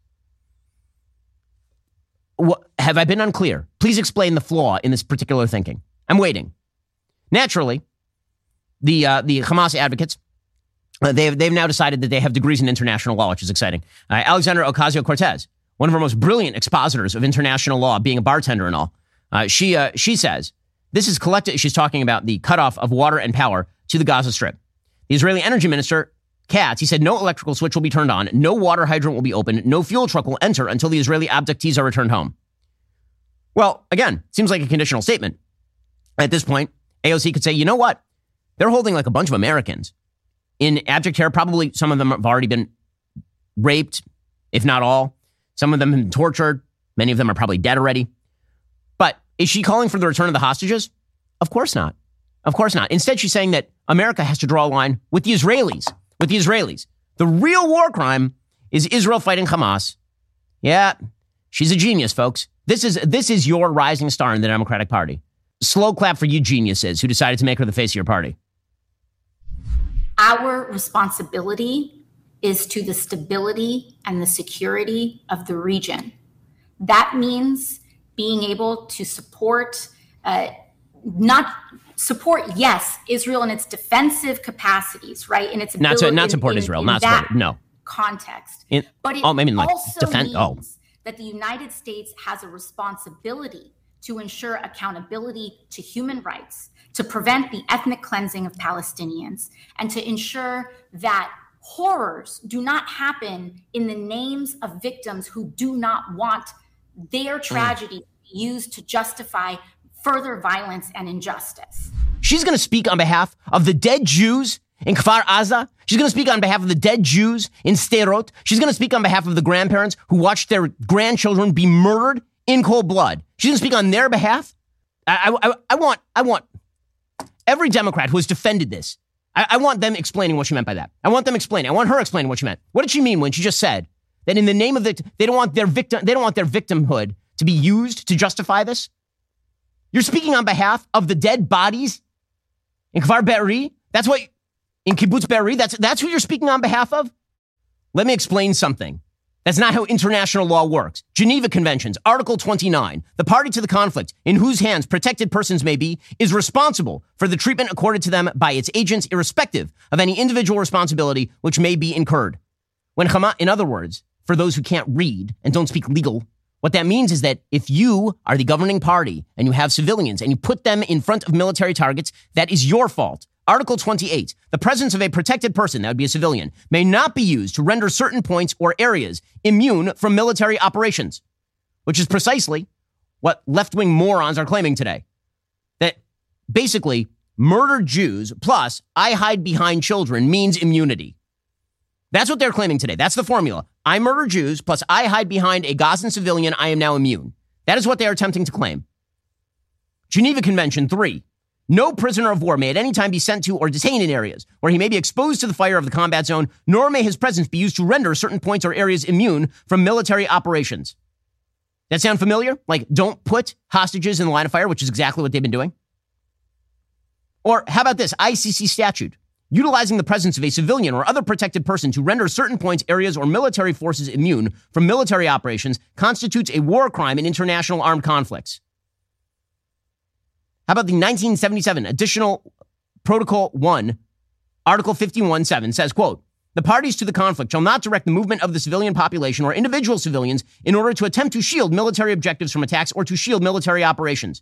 What, have I been unclear? Please explain the flaw in this particular thinking. I'm waiting. Naturally, the uh, the Hamas advocates uh, they've, they've now decided that they have degrees in international law, which is exciting. Uh, Ocasio Cortez, one of our most brilliant expositors of international law, being a bartender and all, uh, she, uh, she says this is collected. She's talking about the cutoff of water and power to the Gaza Strip. The Israeli energy minister, Katz, he said no electrical switch will be turned on, no water hydrant will be opened, no fuel truck will enter until the Israeli abductees are returned home. Well, again, seems like a conditional statement. At this point, AOC could say, you know what? They're holding like a bunch of Americans in abject terror. Probably some of them have already been raped, if not all. Some of them have been tortured. Many of them are probably dead already. But is she calling for the return of the hostages? Of course not. Of course not. Instead, she's saying that America has to draw a line with the Israelis. With the Israelis. The real war crime is Israel fighting Hamas. Yeah, she's a genius, folks. This is this is your rising star in the Democratic Party. Slow clap for you geniuses who decided to make her the face of your party. Our responsibility is to the stability and the security of the region. That means being able to support, uh, not support, yes, Israel in its defensive capacities, right? In its not to not support in- Israel, in not support no. context. In, But it oh, I mean like also defend. Oh, means that the United States has a responsibility to ensure accountability to human rights, to prevent the ethnic cleansing of Palestinians, and to ensure that horrors do not happen in the names of victims who do not want their mm. tragedy used to justify further violence and injustice. She's going to speak on behalf of the dead Jews in Kfar Aza. She's going to speak on behalf of the dead Jews in Sderot. She's going to speak on behalf of the grandparents who watched their grandchildren be murdered in cold blood. She's going to speak on their behalf. I, I- I want, I want every Democrat who has defended this. I, I want them explaining what she meant by that. I want them explaining. I want her explaining what she meant. What did she mean when she just said that in the name of the, they don't want their victim, they don't want their victimhood to be used to justify this? You're speaking on behalf of the dead bodies in Kfar Be'eri? That's what in Kibbutz Be'eri? That's that's who you're speaking on behalf of? Let me explain something. That's not how international law works. Geneva Conventions, Article 29. The party to the conflict, in whose hands protected persons may be, is responsible for the treatment accorded to them by its agents, irrespective of any individual responsibility which may be incurred. When Hamas, in other words, for those who can't read and don't speak legal, what that means is that if you are the governing party and you have civilians and you put them in front of military targets, that is your fault. Article 28. The presence of a protected person, that would be a civilian, may not be used to render certain points or areas immune from military operations, which is precisely what left wing morons are claiming today. That basically murdered Jews plus I hide behind children means immunity. That's what they're claiming today. That's the formula. I murder Jews, plus I hide behind a Gazan civilian, I am now immune. That is what they are attempting to claim. Geneva Convention 3. No prisoner of war may at any time be sent to or detained in areas where he may be exposed to the fire of the combat zone, nor may his presence be used to render certain points or areas immune from military operations. That sound familiar? Like, don't put hostages in the line of fire, which is exactly what they've been doing. Or how about this ICC statute? Utilizing the presence of a civilian or other protected person to render certain points, areas, or military forces immune from military operations constitutes a war crime in international armed conflicts. How about the 1977 Additional Protocol 1, Article 51.7 says, quote, the parties to the conflict shall not direct the movement of the civilian population or individual civilians in order to attempt to shield military objectives from attacks or to shield military operations.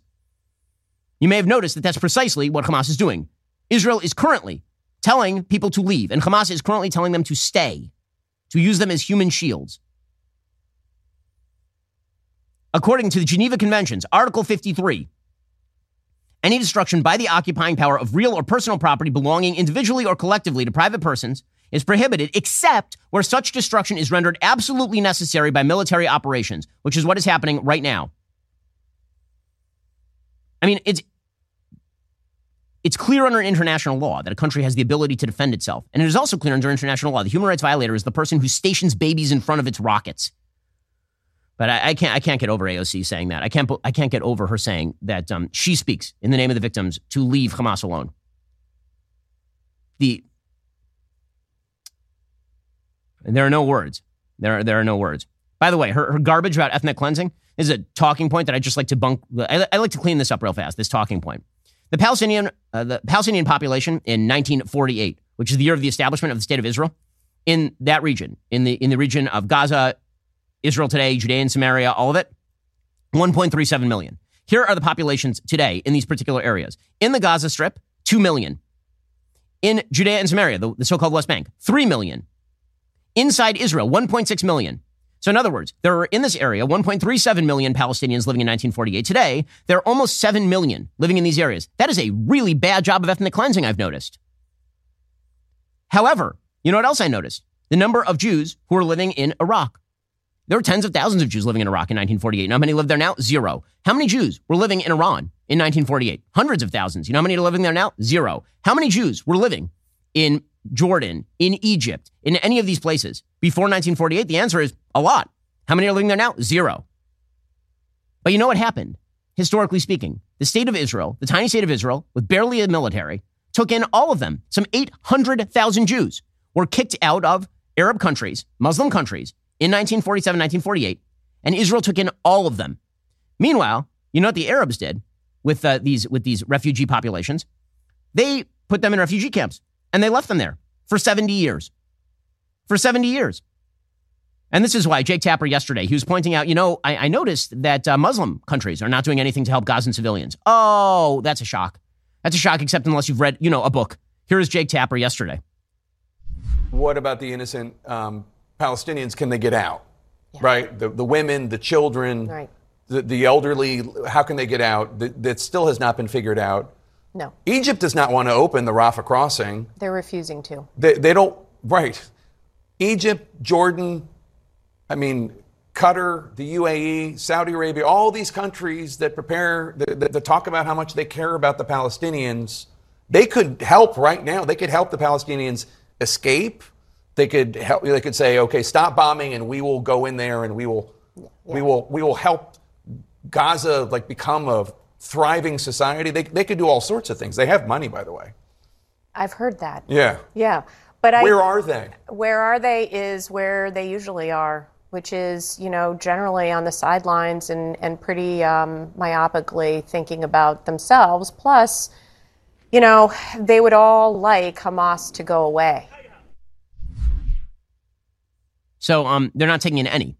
You may have noticed that that's precisely what Hamas is doing. Israel is currently telling people to leave, and Hamas is currently telling them to stay, to use them as human shields. According to the Geneva Conventions, Article 53, any destruction by the occupying power of real or personal property belonging individually or collectively to private persons is prohibited except where such destruction is rendered absolutely necessary by military operations, which is what is happening right now. I mean, it's it's clear under international law that a country has the ability to defend itself. And it is also clear under international law the human rights violator is the person who stations babies in front of its rockets. But I, I can't I can't get over AOC saying that. I can't I can't get over her saying that um, she speaks in the name of the victims to leave Hamas alone. The there are no words. There are, there are no words. By the way, her, her garbage about ethnic cleansing is a talking point that I just like to bunk. I, I like to clean this up real fast. This talking point. The Palestinian, uh, the Palestinian population in 1948, which is the year of the establishment of the state of Israel, in that region, in the in the region of Gaza, Israel today, Judea and Samaria, all of it, 1.37 million. Here are the populations today in these particular areas. In the Gaza Strip, 2 million. In Judea and Samaria, the, the so called West Bank, 3 million. Inside Israel, 1.6 million. So, in other words, there are in this area 1.37 million Palestinians living in 1948. Today, there are almost 7 million living in these areas. That is a really bad job of ethnic cleansing, I've noticed. However, you know what else I noticed? The number of Jews who are living in Iraq. There were tens of thousands of Jews living in Iraq in 1948. You know how many live there now? Zero. How many Jews were living in Iran in 1948? Hundreds of thousands. You know how many are living there now? Zero. How many Jews were living in Jordan, in Egypt, in any of these places before 1948? The answer is a lot. How many are living there now? Zero. But you know what happened? Historically speaking, the state of Israel, the tiny state of Israel, with barely a military, took in all of them. Some 800,000 Jews were kicked out of Arab countries, Muslim countries, in 1947, 1948, and Israel took in all of them. Meanwhile, you know what the Arabs did with uh, these with these refugee populations? They put them in refugee camps and they left them there for 70 years. For 70 years. And this is why Jake Tapper yesterday, he was pointing out, you know, I, I noticed that uh, Muslim countries are not doing anything to help Gazan civilians. Oh, that's a shock. That's a shock, except unless you've read, you know, a book. Here is Jake Tapper yesterday. What about the innocent um, Palestinians? Can they get out? Yeah. Right? The, the women, the children, right. the, the elderly, how can they get out? That, that still has not been figured out. No. Egypt does not want to open the Rafah crossing. They're refusing to. They, they don't, right. Egypt, Jordan, I mean, Qatar, the UAE, Saudi Arabia, all these countries that prepare, that, that, that, talk about how much they care about the Palestinians, they could help right now. They could help the Palestinians escape. They could help. They could say, "Okay, stop bombing, and we will go in there, and we will, yeah. we will, we will help Gaza like become a thriving society." They they could do all sorts of things. They have money, by the way. I've heard that. Yeah. Yeah, but I, where are they? Where are they? Is where they usually are which is, you know, generally on the sidelines and, and pretty um, myopically thinking about themselves. Plus, you know, they would all like Hamas to go away. So um, they're not taking in any.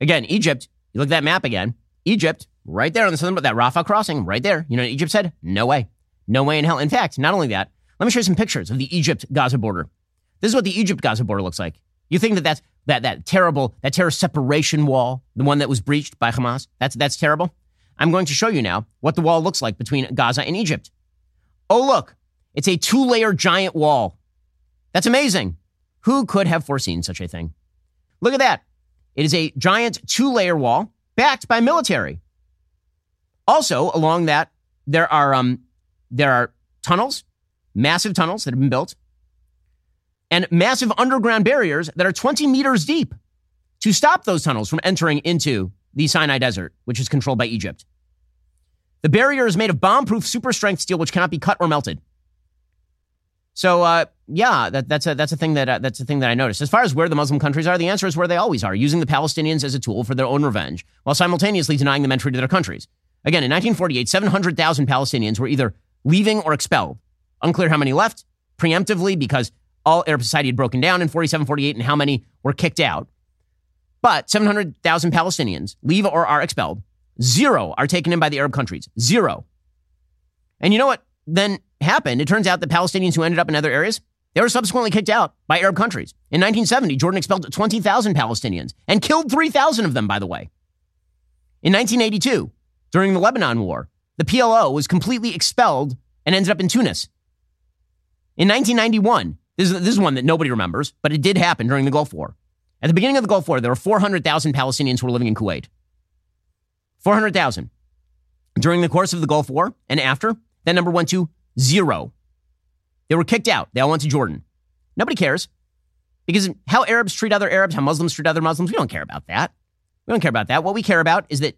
Again, Egypt, you look at that map again. Egypt, right there on the southern, that Rafah crossing, right there. You know what Egypt said? No way. No way in hell. In fact, not only that, let me show you some pictures of the Egypt Gaza border. This is what the Egypt Gaza border looks like. You think that that's that that terrible that terror separation wall, the one that was breached by Hamas? That's that's terrible. I'm going to show you now what the wall looks like between Gaza and Egypt. Oh look, it's a two-layer giant wall. That's amazing. Who could have foreseen such a thing? Look at that. It is a giant two-layer wall backed by military. Also, along that, there are um, there are tunnels, massive tunnels that have been built and massive underground barriers that are 20 meters deep to stop those tunnels from entering into the Sinai Desert, which is controlled by Egypt. The barrier is made of bomb proof super strength steel, which cannot be cut or melted. So, uh, yeah, that, that's a that's a thing that uh, that's a thing that I noticed. As far as where the Muslim countries are, the answer is where they always are, using the Palestinians as a tool for their own revenge, while simultaneously denying them entry to their countries. Again, in 1948, 700,000 Palestinians were either leaving or expelled. Unclear how many left preemptively because all Arab society had broken down in 47, 48, and how many were kicked out. But 700,000 Palestinians leave or are expelled. Zero are taken in by the Arab countries. Zero. And you know what then happened? It turns out the Palestinians who ended up in other areas, they were subsequently kicked out by Arab countries. In 1970, Jordan expelled 20,000 Palestinians and killed 3,000 of them, by the way. In 1982, during the Lebanon War, the PLO was completely expelled and ended up in Tunis. In 1991, this is, this is one that nobody remembers, but it did happen during the Gulf War. At the beginning of the Gulf War, there were 400,000 Palestinians who were living in Kuwait. 400,000. During the course of the Gulf War and after, that number went to zero. They were kicked out. They all went to Jordan. Nobody cares. Because how Arabs treat other Arabs, how Muslims treat other Muslims, we don't care about that. We don't care about that. What we care about is that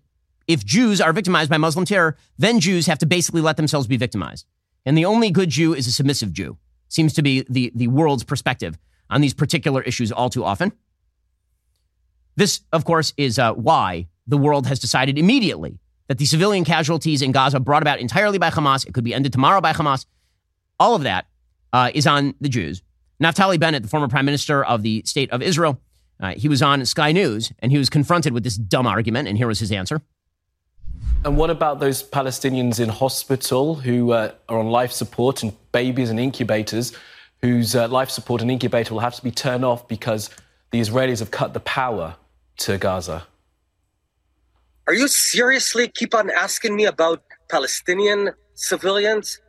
if Jews are victimized by Muslim terror, then Jews have to basically let themselves be victimized. And the only good Jew is a submissive Jew seems to be the, the world's perspective on these particular issues all too often. This, of course, is uh, why the world has decided immediately that the civilian casualties in Gaza brought about entirely by Hamas, it could be ended tomorrow by Hamas, all of that uh, is on the Jews. Naftali Bennett, the former prime minister of the state of Israel, uh, he was on Sky News and he was confronted with this dumb argument, and here was his answer. And what about those Palestinians in hospital who uh, are on life support and babies and incubators whose uh, life support and incubator will have to be turned off because the Israelis have cut the power to Gaza? Are you seriously keep on asking me about Palestinian civilians?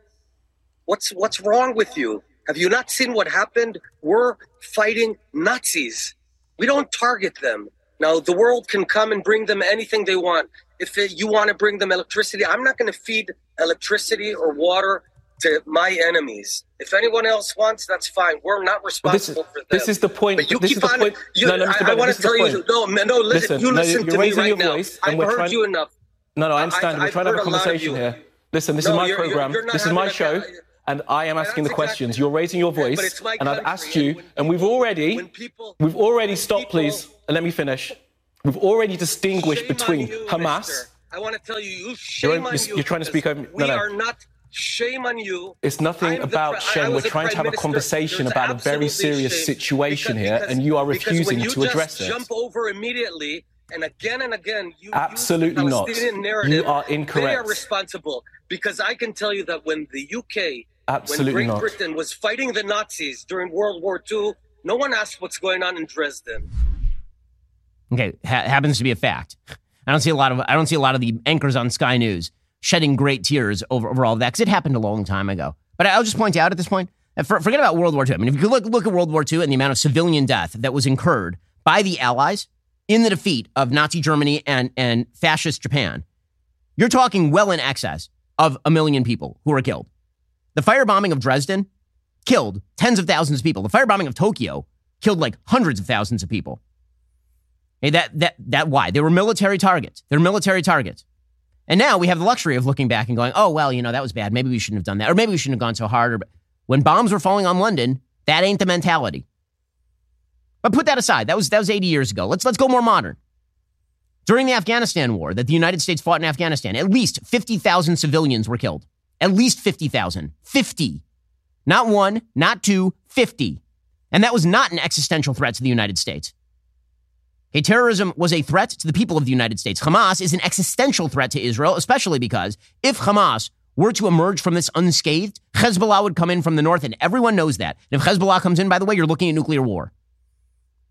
What's what's wrong with you? Have you not seen what happened? We're fighting Nazis. We don't target them. Now, the world can come and bring them anything they want. If you want to bring them electricity, I'm not going to feed electricity or water to my enemies. If anyone else wants, that's fine. We're not Well, this is responsible for them. this is the point. But you this keep is on. Point. You, no, no, I, I want to tell you. No, no, listen. listen you listen no, to me raising right your now. voice, I've and we're heard trying. you enough. No, no, I I- understand. I've- we're I've trying to have a heard a lot of conversation here. Listen, this No, is my you're- you're- program. you're this is my show, and I am asking the questions. You're raising your voice, my and I've asked you, and we've already, we've already stopped. Please, and let me finish. We've already distinguished between Hamas. I want to tell you, you You're, on you're, you. you're trying to speak over. We No, no. are not. Shame on you. It's nothing I'm about pre- I- I shame. We're trying to prime have a conversation There's about a very serious situation Because- here, because- and you are refusing you to just address it. Jump over immediately, and again and again, you Absolutely use not. Narrative. You are incorrect They are responsible because I can tell you that when the UK, Absolutely when Great not. Britain was fighting the Nazis during World War II, no one asked what's going on in Dresden. Okay, ha- happens to be a fact. I don't see a lot of I don't see a lot of the anchors on Sky News shedding great tears over, over all of that because it happened a long time ago. But I'll just point out at this point, uh, for, forget about World War II. I mean, if you look look at World War II and the amount of civilian death that was incurred by the Allies in the defeat of Nazi Germany and and fascist Japan, you're talking well in excess of a million people who were killed. The firebombing of Dresden killed tens of thousands of people. The firebombing of Tokyo killed like hundreds of thousands of people. Hey, that that that why they were military targets. They're military targets. And now we have the luxury of looking back and going, "Oh well, you know that was bad. Maybe we shouldn't have done that, or maybe we shouldn't have gone so hard." Or when bombs were falling on London, that ain't the mentality. But put that aside. That was that was 80 years ago. Let's let's go more modern. During the Afghanistan war that the United States fought in Afghanistan, at least 50,000 civilians were killed. At least 50,000. 50. Not one, not two, 50. And that was not an existential threat to the United States. Okay, terrorism was a threat to the people of the United States. Hamas is an existential threat to Israel, especially because if Hamas were to emerge from this unscathed, Hezbollah would come in from the north, and everyone knows that. And if Hezbollah comes in, by the way, you're looking at nuclear war.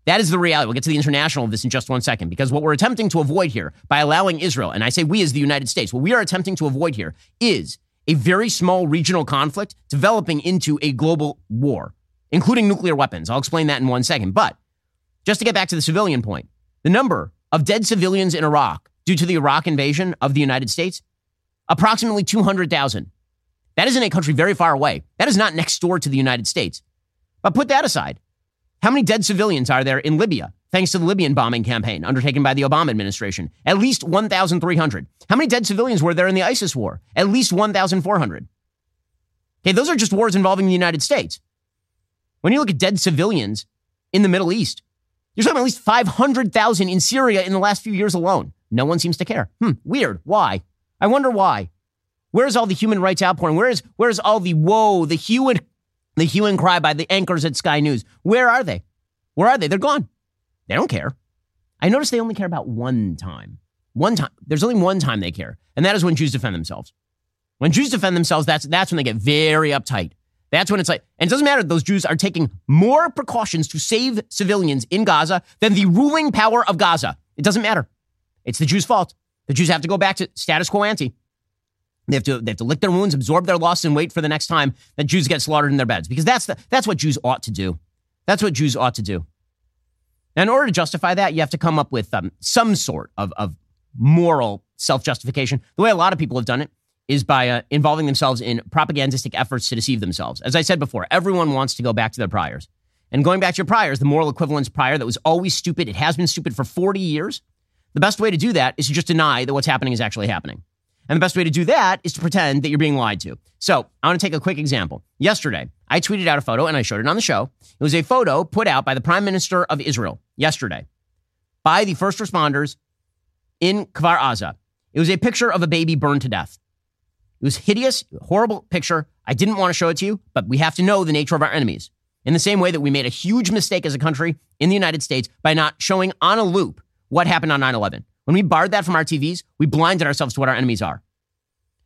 That is the reality. We'll get to the international of this in just one second, because what we're attempting to avoid here by allowing Israel, and I say we as the United States, what we are attempting to avoid here is a very small regional conflict developing into a global war, including nuclear weapons. I'll explain that in one second. But just to get back to the civilian point, the number of dead civilians in Iraq due to the Iraq invasion of the United States, approximately 200,000. That is in a country very far away. That is not next door to the United States. But put that aside. How many dead civilians are there in Libya, thanks to the Libyan bombing campaign undertaken by the Obama administration? At least 1,300. How many dead civilians were there in the ISIS war? At least 1,400. Okay, those are just wars involving the United States. When you look at dead civilians in the Middle East, you're talking at least 500,000 in Syria in the last few years alone. No one seems to care. Hmm, weird. Why? I wonder why. Where's all the human rights outpouring? Where is where's all the whoa, the hue and the hue and cry by the anchors at Sky News? Where are they? Where are they? They're gone. They don't care. I notice they only care about one time. One time. There's only one time they care, and that is when Jews defend themselves. When Jews defend themselves, that's that's when they get very uptight. That's when it's like, and it doesn't matter. Those Jews are taking more precautions to save civilians in Gaza than the ruling power of Gaza. It doesn't matter. It's the Jews' fault. The Jews have to go back to status quo ante. They have to they have to lick their wounds, absorb their loss, and wait for the next time that Jews get slaughtered in their beds. Because that's the, that's what Jews ought to do. That's what Jews ought to do. Now, in order to justify that, you have to come up with um, some sort of, of moral self justification. The way a lot of people have done it is by uh, involving themselves in propagandistic efforts to deceive themselves. As I said before, everyone wants to go back to their priors. And going back to your priors, the moral equivalence prior that was always stupid, it has been stupid for 40 years. The best way to do that is to just deny that what's happening is actually happening. And the best way to do that is to pretend that you're being lied to. So I want to take a quick example. Yesterday, I tweeted out a photo and I showed it on the show. It was a photo put out by the Prime Minister of Israel yesterday by the first responders in Kfar Aza. It was a picture of a baby burned to death. It was hideous, horrible picture. I didn't want to show it to you, but we have to know the nature of our enemies. In the same way that we made a huge mistake as a country in the United States by not showing on a loop what happened on 9 11. When we barred that from our TVs, we blinded ourselves to what our enemies are.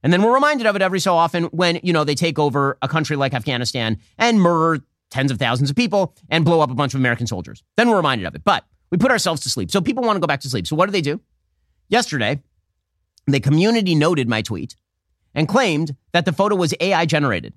And then we're reminded of it every so often when, you know, they take over a country like Afghanistan and murder tens of thousands of people and blow up a bunch of American soldiers. Then we're reminded of it. But we put ourselves to sleep. So people want to go back to sleep. So what do they do? Yesterday, the community noted my tweet and claimed that the photo was AI generated.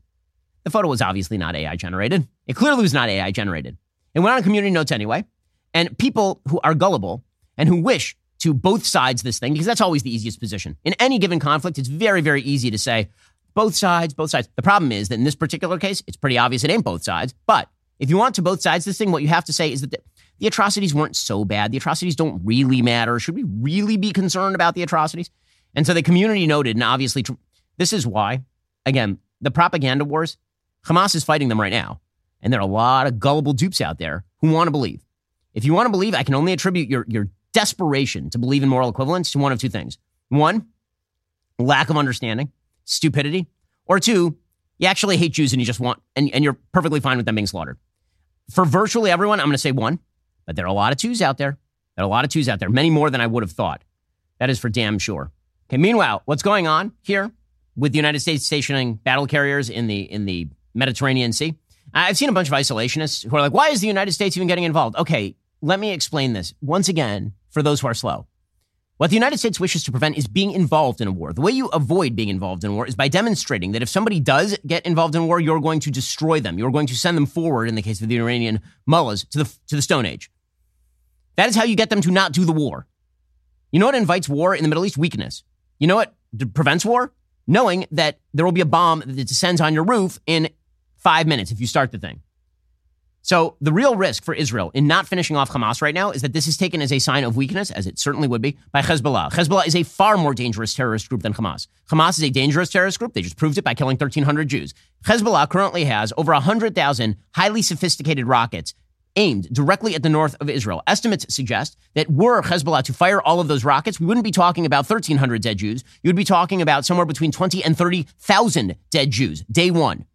The photo was obviously not AI generated. It clearly was not AI generated. It went on community notes anyway. And people who are gullible and who wish to both sides this thing because that's always the easiest position. In any given conflict, it's very, very easy to say both sides, both sides. The problem is that in this particular case, it's pretty obvious it ain't both sides. But if you want to both sides this thing, what you have to say is that the, the atrocities weren't so bad. The atrocities don't really matter. Should we really be concerned about the atrocities? And so the community noted, and obviously, tr- this is why, again, the propaganda wars, Hamas is fighting them right now. And there are a lot of gullible dupes out there who want to believe. If you want to believe, I can only attribute your, your desperation to believe in moral equivalence to one of two things. One, lack of understanding, stupidity. Or two, you actually hate Jews and you just want, and, and you're perfectly fine with them being slaughtered. For virtually everyone, I'm going to say one, but there are a lot of twos out there. There are a lot of twos out there, many more than I would have thought. That is for damn sure. Okay, meanwhile, what's going on here with the United States stationing battle carriers in the, in the Mediterranean Sea? I've seen a bunch of isolationists who are like, why is the United States even getting involved? Okay, let me explain this once again for those who are slow. What the United States wishes to prevent is being involved in a war. The way you avoid being involved in war is by demonstrating that if somebody does get involved in war, you're going to destroy them. You're going to send them forward, in the case of the Iranian mullahs, to the, to the Stone Age. That is how you get them to not do the war. You know what invites war in the Middle East? Weakness. You know what prevents war? Knowing that there will be a bomb that descends on your roof in five minutes if you start the thing. So the real risk for Israel in not finishing off Hamas right now is that this is taken as a sign of weakness, as it certainly would be, by Hezbollah. Hezbollah is a far more dangerous terrorist group than Hamas. Hamas is a dangerous terrorist group. They just proved it by killing 1,300 Jews. Hezbollah currently has over 100,000 highly sophisticated rockets aimed directly at the north of Israel. Estimates suggest that were Hezbollah to fire all of those rockets, we wouldn't be talking about 1,300 dead Jews. You would be talking about somewhere between 20 and 30,000 dead Jews, day one.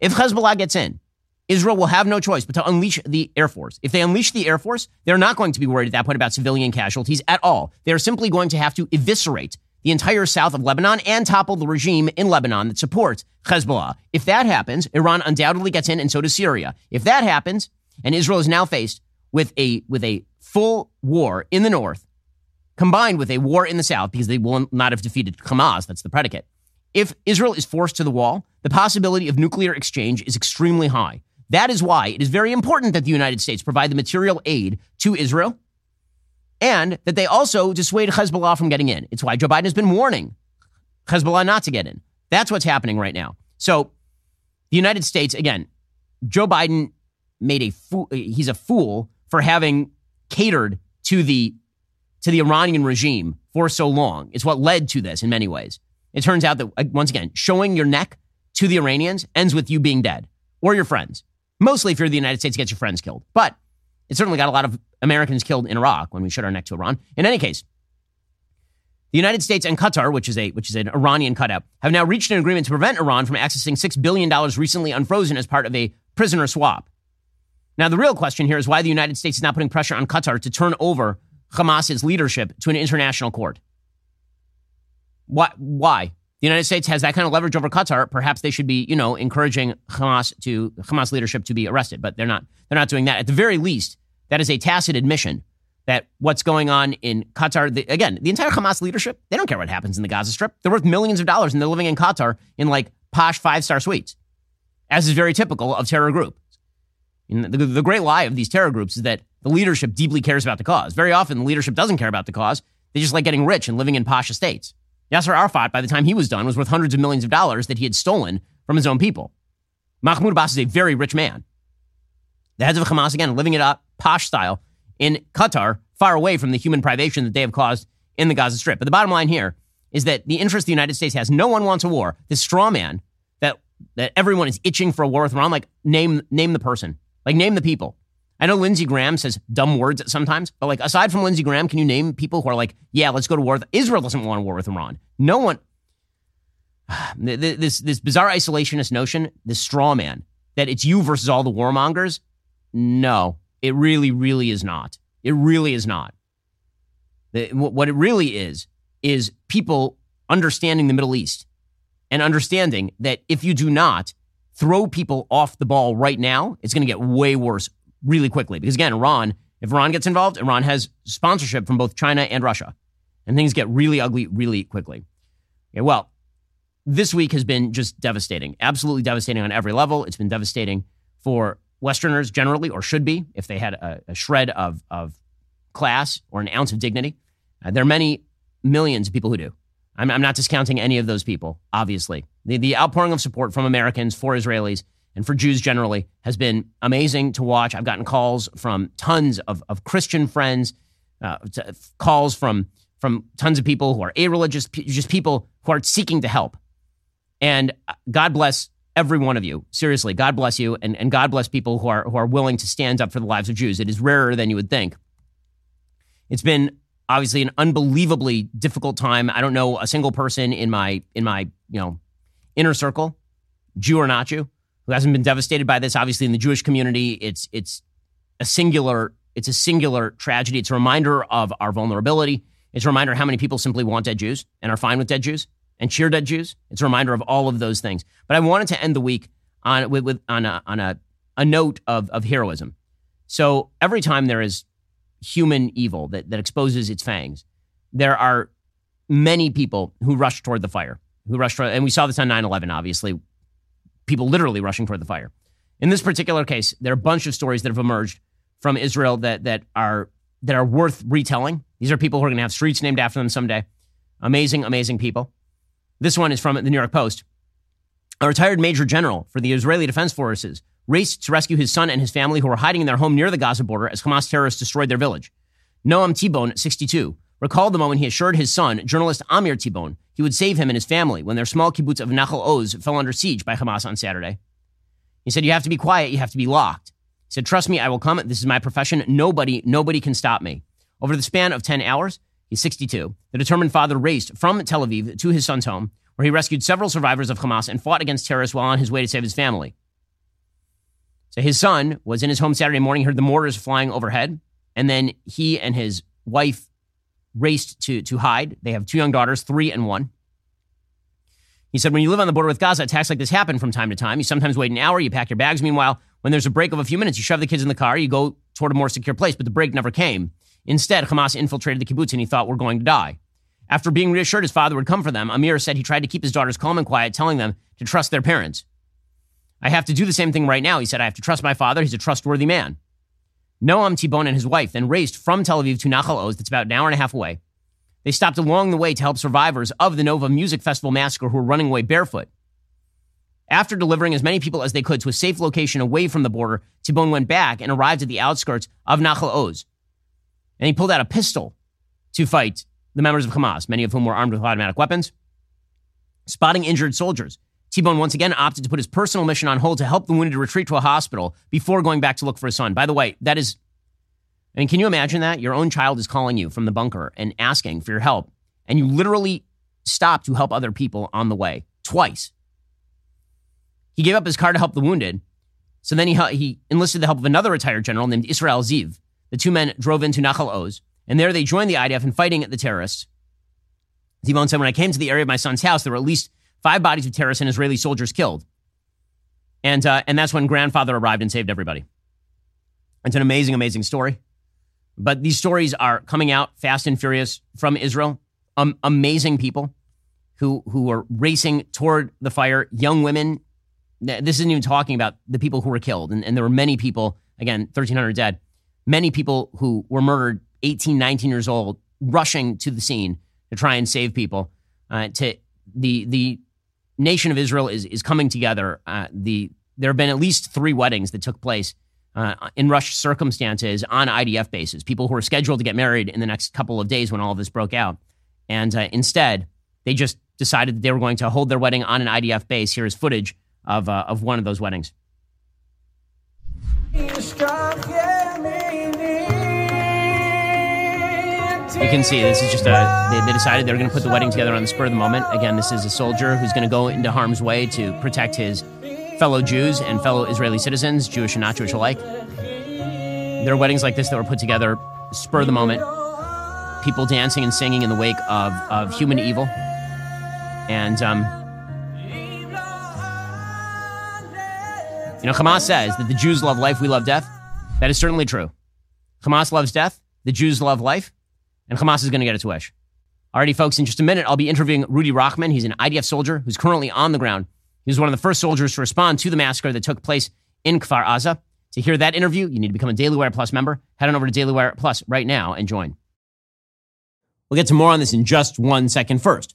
If Hezbollah gets in, Israel will have no choice but to unleash the Air Force. If they unleash the Air Force, they're not going to be worried at that point about civilian casualties at all. They're simply going to have to eviscerate the entire south of Lebanon and topple the regime in Lebanon that supports Hezbollah. If that happens, Iran undoubtedly gets in, and so does Syria. If that happens, and Israel is now faced with a with a full war in the north, combined with a war in the south, because they will not have defeated Hamas, that's the predicate. If Israel is forced to the wall, the possibility of nuclear exchange is extremely high. That is why it is very important that the United States provide the material aid to Israel and that they also dissuade Hezbollah from getting in. It's why Joe Biden has been warning Hezbollah not to get in. That's what's happening right now. So, the United States, again, Joe Biden made a fool, he's a fool for having catered to the to the Iranian regime for so long. It's what led to this in many ways. It turns out that uh, once again, showing your neck to the Iranians ends with you being dead or your friends. Mostly if you're the United States, gets your friends killed. But it certainly got a lot of Americans killed in Iraq when we showed our neck to Iran. In any case, the United States and Qatar, which is a which is an Iranian cutout, have now reached an agreement to prevent Iran from accessing six billion dollars recently unfrozen as part of a prisoner swap. Now, the real question here is why the United States is not putting pressure on Qatar to turn over Hamas's leadership to an international court. Why? Why? the United States has that kind of leverage over Qatar, perhaps they should be, you know, encouraging Hamas to Hamas leadership to be arrested. But they're not. They're not doing that. At the very least, that is a tacit admission that what's going on in Qatar. The, again, the entire Hamas leadership, they don't care what happens in the Gaza Strip. They're worth millions of dollars, and they're living in Qatar in like posh five star suites, as is very typical of terror groups. The, the great lie of these terror groups is that the leadership deeply cares about the cause. Very often, the leadership doesn't care about the cause. They just like getting rich and living in posh estates. Yasser Arafat, by the time he was done, was worth hundreds of millions of dollars that he had stolen from his own people. Mahmoud Abbas is a very rich man. The heads of Hamas, again, living it up, posh style, in Qatar, far away from the human privation that they have caused in the Gaza Strip. But the bottom line here is that the interest the United States has, no one wants a war. This straw man that, that everyone is itching for a war with Iran, like, name, name the person. Like, name the people. I know Lindsey Graham says dumb words sometimes, but like aside from Lindsey Graham, can you name people who are like, yeah, let's go to war? With- Israel doesn't want a war with Iran. No one. This this bizarre isolationist notion, this straw man that it's you versus all the warmongers. No, it really, really is not. It really is not. What it really is is people understanding the Middle East and understanding that if you do not throw people off the ball right now, it's going to get way worse really quickly. Because again, Iran, if Iran gets involved, Iran has sponsorship from both China and Russia. And things get really ugly really quickly. Okay, well, this week has been just devastating, absolutely devastating on every level. It's been devastating for Westerners generally, or should be, if they had a, a shred of, of class or an ounce of dignity. Uh, there are many millions of people who do. I'm, I'm, not discounting any of those people, obviously. The, the outpouring of support from Americans for Israelis and for Jews generally has been amazing to watch. I've gotten calls from tons of, of Christian friends, uh, calls from, from tons of people who are a religious, just people who are seeking to help. And uh, God bless every one of you. Seriously, God bless you, and, and God bless people who are who are willing to stand up for the lives of Jews. It is rarer than you would think. It's been obviously an unbelievably difficult time. I don't know a single person in my in my you know inner circle, Jew or not Jew, who hasn't been devastated by this. Obviously, in the Jewish community, it's it's a singular it's a singular tragedy. It's a reminder of our vulnerability. It's a reminder how many people simply want dead Jews and are fine with dead Jews and cheer dead Jews. It's a reminder of all of those things. But I wanted to end the week on with, with on a on a, a note of of heroism. So every time there is human evil that, that exposes its fangs, there are many people who rush toward the fire, who rush toward, and we saw this on 9 11, obviously, people literally rushing toward the fire. In this particular case, there are a bunch of stories that have emerged from Israel that, that, are, that are worth retelling. These are people who are going to have streets named after them someday. Amazing, amazing people. This one is from the New York Post. A retired major general for the Israeli Defense Forces raced to rescue his son and his family who were hiding in their home near the Gaza border as Hamas terrorists destroyed their village. Noam Tibon, 62, recalled the moment he assured his son, journalist Amir Tibon, he would save him and his family when their small kibbutz of Nachal Oz fell under siege by Hamas on Saturday. He said, You have to be quiet, you have to be locked. He said, Trust me, I will come. This is my profession. Nobody, nobody can stop me. Over the span of 10 hours, he's 62, the determined father raced from Tel Aviv to his son's home, where he rescued several survivors of Hamas and fought against terrorists while on his way to save his family. So his son was in his home Saturday morning, heard the mortars flying overhead, and then he and his wife raced to, to hide. They have two young daughters, three and one. He said, when you live on the border with Gaza, attacks like this happen from time to time. You sometimes wait an hour, you pack your bags. Meanwhile, when there's a break of a few minutes, you shove the kids in the car, you go toward a more secure place, but the break never came. Instead, Hamas infiltrated the kibbutz and he thought we're going to die. After being reassured his father would come for them, Amir said he tried to keep his daughters calm and quiet, telling them to trust their parents. I have to do the same thing right now, he said. I have to trust my father. He's a trustworthy man. Noam Tibon and his wife then raced from Tel Aviv to Nachal Oz, that's about an hour and a half away. They stopped along the way to help survivors of the Nova Music Festival massacre who were running away barefoot. After delivering as many people as they could to a safe location away from the border, Tibon went back and arrived at the outskirts of Nachal Oz. And he pulled out a pistol to fight the members of Hamas, many of whom were armed with automatic weapons. Spotting injured soldiers, Tibon once again opted to put his personal mission on hold to help the wounded retreat to a hospital before going back to look for his son. By the way, that is, I mean, can you imagine that? Your own child is calling you from the bunker and asking for your help, and you literally stop to help other people on the way twice. He gave up his car to help the wounded. So then he, he enlisted the help of another retired general named Israel Ziv. The two men drove into Nachal Oz. And there they joined the IDF in fighting the terrorists. Tibon said, when I came to the area of my son's house, there were at least five bodies of terrorists and Israeli soldiers killed. And, uh, and that's when grandfather arrived and saved everybody. It's an amazing, amazing story. But these stories are coming out fast and furious from Israel. Um, amazing people who, who are racing toward the fire, young women. This isn't even talking about the people who were killed. And, and there were many people, again, 1,300 dead, many people who were murdered 18, 19 years old, rushing to the scene to try and save people. Uh, to the the nation of Israel is is coming together. Uh, the there have been at least three weddings that took place uh, in rushed circumstances on IDF bases. People who were scheduled to get married in the next couple of days when all of this broke out, and uh, instead they just decided that they were going to hold their wedding on an IDF base. Here is footage of uh, of one of those weddings. You can see this is just a, they, they decided they were going to put the wedding together on the spur of the moment. Again, this is a soldier who's going to go into harm's way to protect his fellow Jews and fellow Israeli citizens, Jewish and not Jewish alike. There are weddings like this that were put together spur of the moment. People dancing and singing in the wake of, of human evil. And, um, you know, Hamas says that the Jews love life, we love death. That is certainly true. Hamas loves death, the Jews love life and Hamas is going to get its wish. Alrighty, folks, in just a minute, I'll be interviewing Rudy Rochman. He's an IDF soldier who's currently on the ground. He was one of the first soldiers to respond to the massacre that took place in Kfar Aza. To hear that interview, you need to become a Daily Wire Plus member. Head on over to Daily Wire Plus right now and join. We'll get to more on this in just one second. First,